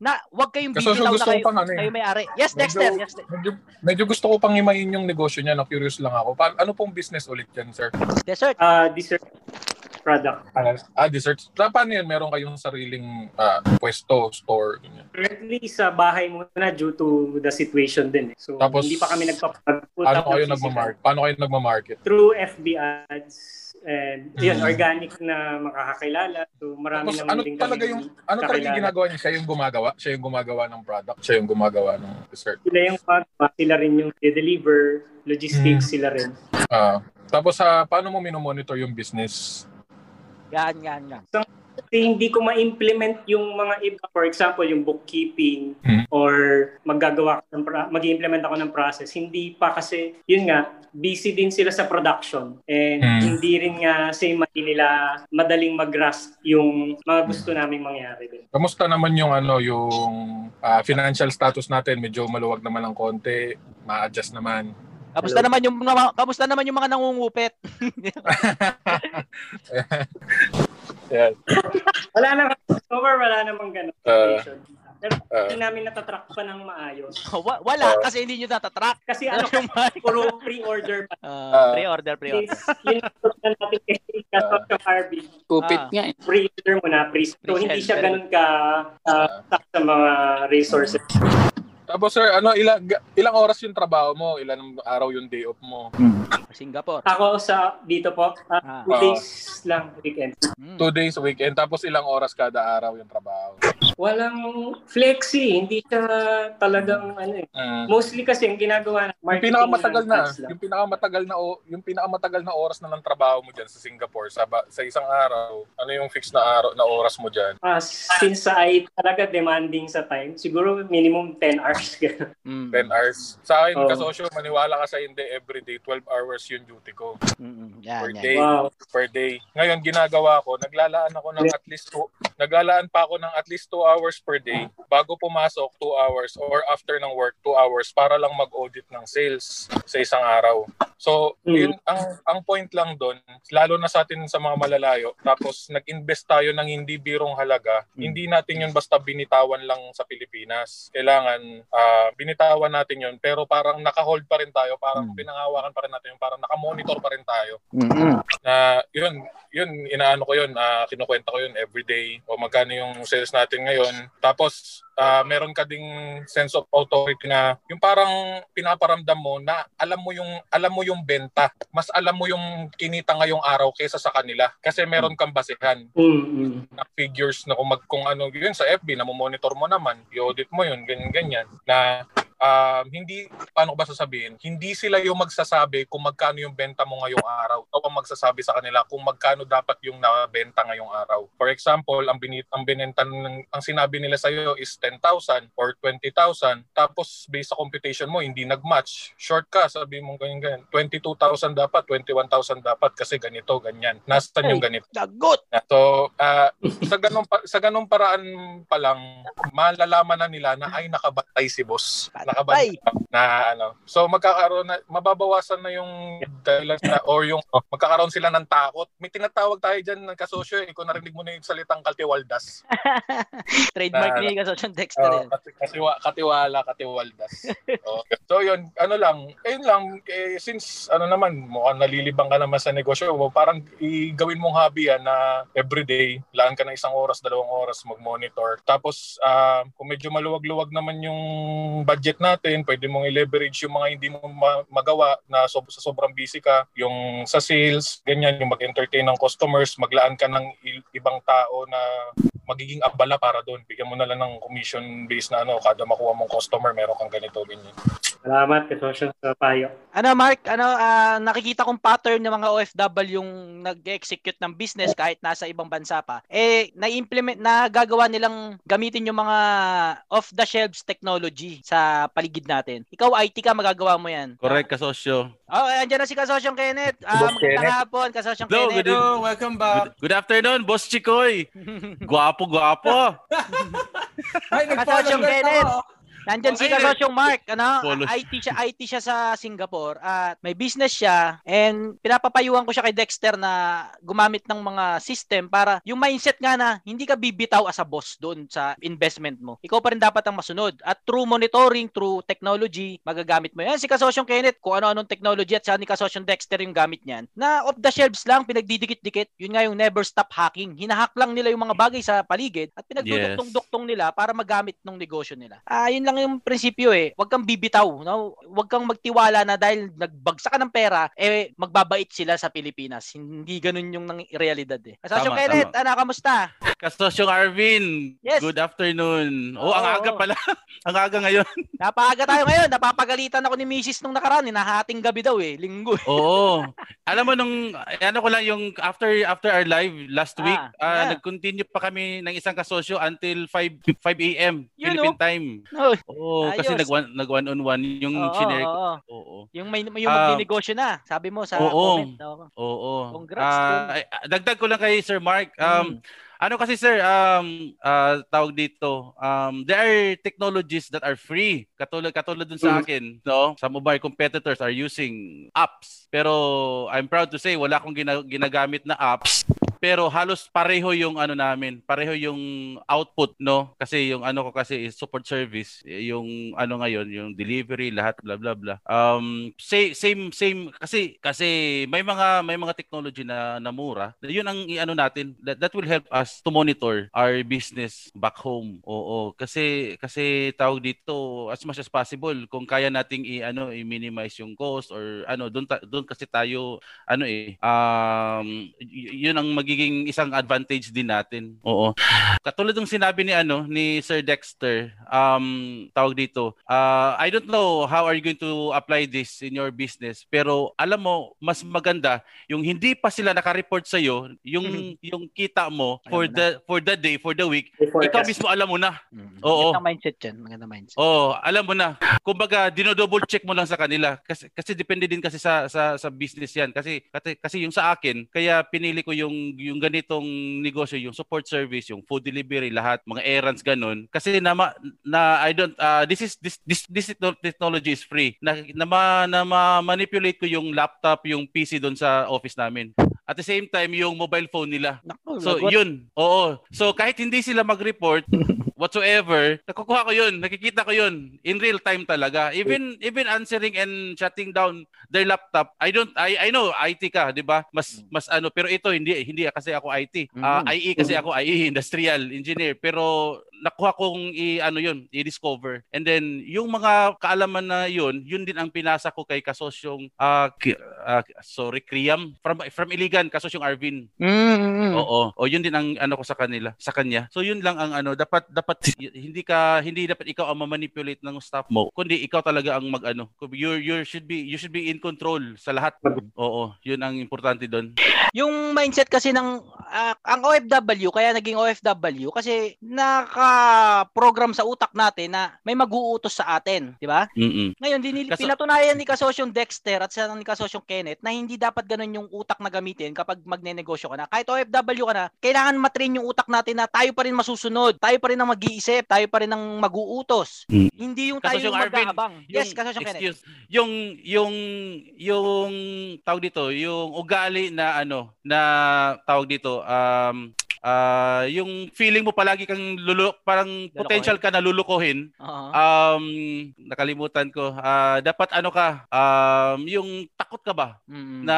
na wag kayong bibitaw na kayo,
pang ano eh.
kayo may-ari. Yes, Dexter.
Medyo-
Yes, Dexter.
Medyo, medyo gusto ko pang himayin yung negosyo niya. No? Curious lang ako. Pa- ano pong business ulit yan, sir?
Dessert.
Ah, dessert product.
Ah, desserts. Pa- Paano yan? Meron kayong sariling ah, pwesto, store? ganyan?
Currently sa bahay muna due to the situation din. eh. So
Tapos,
hindi pa kami nagpapag
Paano kayo nagmamarket? Paano kayo nagmamarket?
Through FB ads and yun,
Mhm.
organic na makakakilala. So marami
Tapos
naman
ano
din
talaga yung ano talaga yung ginagawa niya? Siya yung gumagawa? Siya yung gumagawa ng product? Siya yung gumagawa ng dessert?
Sila yung pagpa, sila rin yung deliver, logistics
Mhm.
sila rin.
Ah, tapos sa paano mo minomonitor yung business?
Yan, yan, yan.
Kasi hindi ko ma-implement yung mga iba. For example, yung bookkeeping
Mhm.
or mag maggagawa ng mag-implement ako ng process. Hindi pa kasi, yun nga, busy din sila sa production and
Hmm.
hindi rin nga same nila madaling mag-grasp yung mga gusto naming mangyari din.
Kamusta naman yung ano yung ah, financial status natin? Medyo maluwag naman ng konti, ma-adjust naman.
Kamusta naman yung mga kamusta naman yung mga nangungupit?
Yan.
Wala so far wala namang ganun situation. Pero
Ah.
hindi namin natatrack pa ng maayos.
Wa- Wala
Ah.
kasi hindi nyo natatrack.
Kasi ano, puro pre-order pa.
Ah, pre-order, pre-order.
Yun ang natin kay Kasot yung Harvey.
Kupit nga eh.
Pre-order mo na, pre So hindi siya ganun ka uh, sa mga resources.
Tapos sir, ano ilang ilang oras yung trabaho mo? Ilang araw yung day off mo?
Singapore.
Ako sa dito po, uh,
Ah.
two days lang weekend.
Mm.
Two days weekend tapos ilang oras kada araw yung trabaho.
Walang flexi, hindi siya talagang ano eh.
Mm.
Mostly kasi yung ginagawa na
Yung pinakamatagal na, yung pinakamatagal na o- yung pinakamatagal na oras na ng trabaho mo diyan sa Singapore sa ba- sa isang araw. Ano yung fixed na araw na oras mo diyan?
Ah, since sa ay talaga demanding sa time, siguro minimum 10 hours.
Mm.
10 hours. Sa akin,
Oo.
kasosyo, maniwala ka sa hindi, everyday, 12 hours yung duty ko.
Mm-mm. Yan,
Per
yan.
day.
Wow.
Per day. Ngayon, ginagawa ko, naglalaan ako ng at least two, naglalaan pa ako ng at least 2 hours per day bago pumasok 2 hours or after ng work 2 hours para lang mag-audit ng sales sa isang araw. So,
Mm.
yun ang ang point lang doon, lalo na sa atin sa mga malalayo, tapos nag-invest tayo ng hindi birong halaga, hindi natin yun basta binitawan lang sa Pilipinas. Kailangan ah, binitawan natin yun, pero parang naka-hold pa rin tayo, parang pinangawakan pa rin natin yun, parang naka-monitor pa rin tayo na yun, yun, inaano ko yun, ah, kinukwenta ko yun everyday o magkano yung sales natin ngayon. Tapos, ah, meron ka ding sense of authority na yung parang pinaparamdam mo na alam mo yung alam mo yung benta. Mas alam mo yung kinita ngayong araw kaysa sa kanila kasi meron kang basehan
Mm, mm.
na figures na kung, mag, kung ano yun sa FB na monitor mo naman, i-audit mo yun, ganyan ganyan na um, hindi paano ko ba sasabihin, hindi sila yung magsasabi kung magkano yung benta mo ngayong araw. Ikaw ang magsasabi sa kanila kung magkano dapat yung nabenta ngayong araw. For example, ang binit ang binenta ng ang sinabi nila sa iyo is 10,000 or 20,000 tapos based sa computation mo hindi nag-match. Short ka, sabi mo ganyan ganyan. 22,000 dapat, 21,000 dapat kasi ganito, ganyan. Nasaan yung ganito?
Dagot!
So, ah, sa ganung pa, sa ganung paraan pa lang malalaman na nila na ay nakabantay si boss. Nakabantay na ano. So magkakaroon na mababawasan na yung dahilan na, or yung oh, magkakaroon sila ng takot. May tinatawag tayo diyan ng kasosyo eh, kung narinig mo na yung salitang katiwaldas.
Trademark
Na-
ni Kasosyon Dexter
Oh, kati- katiwa, katiwala, katiwaldas. Oh. So yun, ano lang, ayun lang, eh, since ano naman, mukhang nalilibang ka naman sa negosyo mo, parang i-gawin mong hobby yan na everyday, laan ka ng isang oras, dalawang oras mag-monitor. Tapos, ah, kung medyo maluwag-luwag naman yung budget natin, pwede mong i-leverage yung mga hindi mo ma- magawa na so- sa sobrang busy ka, yung sa sales, ganyan, yung mag-entertain ng customers, maglaan ka ng i- ibang tao na magiging abala para doon. Bigyan mo na lang ng commission based na ano, kada makuha mong customer, meron kang ganito, ganyan.
Salamat, kasosyo, sa payo.
Ano Mark, ano ah, nakikita kong pattern ng mga OFW yung nag-execute ng business kahit nasa ibang bansa pa. Eh na-implement na gagawa nilang gamitin yung mga off the shelves technology sa paligid natin. Ikaw IT ka magagawa mo 'yan.
Correct, kasosyo.
Oh, andiyan na si Kasosyong Kenneth. Ah,
Boss
magandang
Kenneth.
hapon, Kasosyong
Hello,
Kenneth.
good evening.
welcome back.
Good afternoon, Boss Chikoy. Guwapo, guwapo.
Ay,
Kasosyong Kenneth. Nandyan si
Ay,
Kasosyong Mark, ano?
Follow.
IT siya, IT siya sa Singapore at may business siya and pinapapayuhan ko siya kay Dexter na gumamit ng mga system para yung mindset nga na hindi ka bibitaw as a boss doon sa investment mo. Ikaw pa rin dapat ang masunod at through monitoring, through technology, magagamit mo yan. Si Kasosyong Kenneth, kung ano-anong technology at siya ni Kasosyong Dexter yung gamit niyan na off the shelves lang, pinagdidikit-dikit, yun nga yung never stop hacking. Hinahack lang nila yung mga bagay sa paligid at pinagduduktong-duktong nila para magamit ng negosyo nila. Ah, yun lang yung prinsipyo eh. Huwag kang bibitaw, no? Huwag kang magtiwala na dahil nagbagsak ka ng pera, eh magbabait sila sa Pilipinas. Hindi ganun yung nang realidad eh. Kasosyo
Tama,
Kenneth, ano, kamusta?
Kasosyong Arvin.
Yes.
Good afternoon. Oh, ang
Oo,
aga
oo.
pala. ang aga ngayon.
Napaaga tayo ngayon. Napapagalitan ako ni Mrs. nung nakaraan. Hinahating gabi daw eh. Linggo.
Oo. Alam mo nung ano ko lang yung after after our live last
Ah,
week,
yeah.
nag-continue pa kami ng isang kasosyo until 5 5 AM
Yun,
Philippine
oh.
time.
Oh,
Oo, kasi
Ayos.
nag one, nag one on one yung
Oo,
shinare ko.
oo.
Oo.
Yung may yung
Ah,
magnenegosyo na, sabi mo sa
Oo.
comment. Oo.
Oo.
Congrats
Ah,
dun.
ay, ah, dagdag ko lang kay Sir Mark. Um,
Mm.
Ano kasi sir, um, ah, tawag dito, um, there are technologies that are free. Katulad, katulad dun sa
Mm.
akin, no? Some of our competitors are using apps. Pero I'm proud to say, wala akong gina- ginagamit na apps. Pero halos pareho yung ano namin, pareho yung output, no? Kasi yung ano ko kasi is support service, yung ano ngayon, yung delivery, lahat blah blah blah. Um same same same kasi kasi may mga may mga technology na na mura. Yun ang iano natin. That, that will help us to monitor our business back home. Oo, kasi kasi tawag dito as much as possible kung kaya nating i ano i-minimize yung cost or ano doon doon kasi tayo ano eh um yun ang magiging isang advantage din natin. Oo. Katulad ng sinabi ni ano ni Sir Dexter, um tawag dito, uh, I don't know how are you going to apply this in your business, pero alam mo mas maganda yung hindi pa sila naka-report sa iyo, yung yung kita mo for
na.
the for the day, for the week,
Before
ikaw
kasi.
mismo alam mo na.
Mm.
Oo.
Magandang mindset yan. Magandang mindset.
Oh, alam mo na. Kumbaga, dino-double check mo lang sa kanila kasi kasi depende din kasi sa sa sa business 'yan. Kasi kasi, kasi yung sa akin, kaya pinili ko yung yung ganitong negosyo, yung support service, yung food delivery, lahat, mga errands ganun. Kasi na na I don't uh, this is this this this technology is free. Na na, na ma- manipulate ko yung laptop, yung PC doon sa office namin. At the same time, yung mobile phone nila.
Naku,
So, yun. Oo. So, kahit hindi sila mag-report, whatsoever, nakukuha ko yun, nakikita ko yun in real time talaga. Even even answering and shutting down their laptop. I don't I I know IT ka, 'di ba? Mas mas ano, pero ito hindi hindi kasi ako IT. Ah,
Mm.
IE kasi ako IE, industrial engineer. Pero nakuha kong i ano yun, i-discover. And then yung mga kaalaman na yun, yun din ang pinasa ko kay kasosyong ki- ah, sorry, Kriam from from Iligan, kasosyong Arvin.
Mm.
Oo. O yun din ang ano ko sa kanila, sa kanya. So yun lang ang ano, dapat dapat hindi ka hindi dapat ikaw ang ma-manipulate ng staff mo, kundi ikaw talaga ang mag-ano. You you should be you should be in control sa lahat. Oo, yun ang importante doon.
Yung mindset kasi ng ah, ang OFW kaya naging OFW kasi naka-program sa utak natin na may mag-uutos sa atin, di ba? Ngayon dinil
Kaso-
pinatunayan ni Kasosyong Dexter at sa ni Kasosyong Kenneth na hindi dapat ganun yung utak na gamitin kapag magnenegosyo ka na. Kahit OFW ka na, kailangan matrain yung utak natin na tayo pa rin masusunod, tayo pa rin ang mag-iisip, tayo pa rin ang mag-uutos.
Mm.
Hindi yung tayo
Kasosyong
yung mag-aabang. Yes, Kasosyong Kenneth.
excuse, yung yung yung tawag dito, yung ugali na ano, na tawag dito, um ah yung feeling mo palagi kang lulu parang potential ka na lulukohin.
Oo.
Um nakalimutan ko. Ah dapat ano ka, um yung takot ka ba
Mm.
na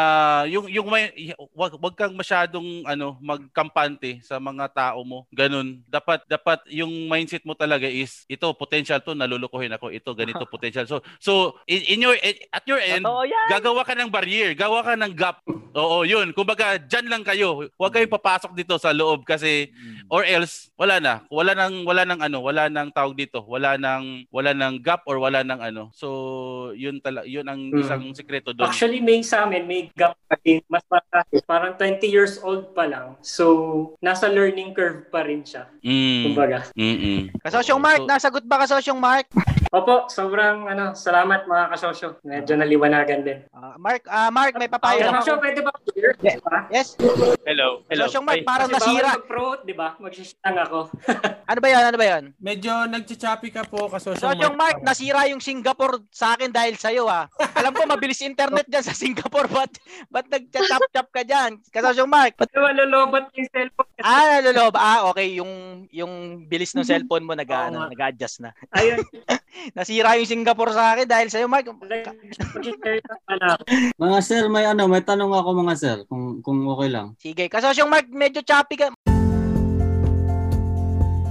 yung yung may wag, wag kang masyadong ano magkampante sa mga tao mo. Ganun. Dapat dapat yung mindset mo talaga is ito potential to nalulukuhin ako. Ito ganito potential. So so in, in your at your end gagawa ka ng barrier, gawa ka ng gap. Oo, yun. Kumbaga, dyan lang kayo. Huwag kayong papasok dito sa loob kasi or else wala na. Wala nang wala nang ano, wala nang tawag dito. Wala nang wala nang gap or wala nang ano. So, yun tala yun ang
Hmm.
isang sikreto doon.
Actually, may sa amin, may gap kasi mas bata. Parang 20 years old pa lang. So, nasa learning curve pa rin siya.
Mm.
Kumbaga.
Mm.
Kasosyong Mark, nasagot ba Kasosyong Mark?
Opo, sobrang ano, salamat mga kasosyo. Medyo naliwanagan din.
Ah, Mark, ah Mark, may papayo
Kasosyo, pwede ba?
Yes.
Hello. Hello.
Kasosyong Mark, parang nasira.
Bawal mag-promote, di ba? Magsisitang ako.
Ano ba yan? Ano ba yan?
Medyo nagchachapi ka po, kasosyong
Kasosyong Mark, nasira yung Singapore sa akin dahil sa'yo ah. Alam ko mabilis internet dyan sa Singapore. Ba't, ba't nag-chop-chop ka dyan? Kasosyong Mark.
Pati malulobot yung cellphone.
Ah, nalolob. Ah, okay. Yung yung bilis ng cellphone mo nag, ano, nag-adjust na.
Ayun.
Nasira yung Singapore sa akin dahil sa'yo, Mark.
Mga sir, may ano, may tanong ako mga sir, kung kung okay lang.
Sige. Kasosyong Mark, medyo choppy ka.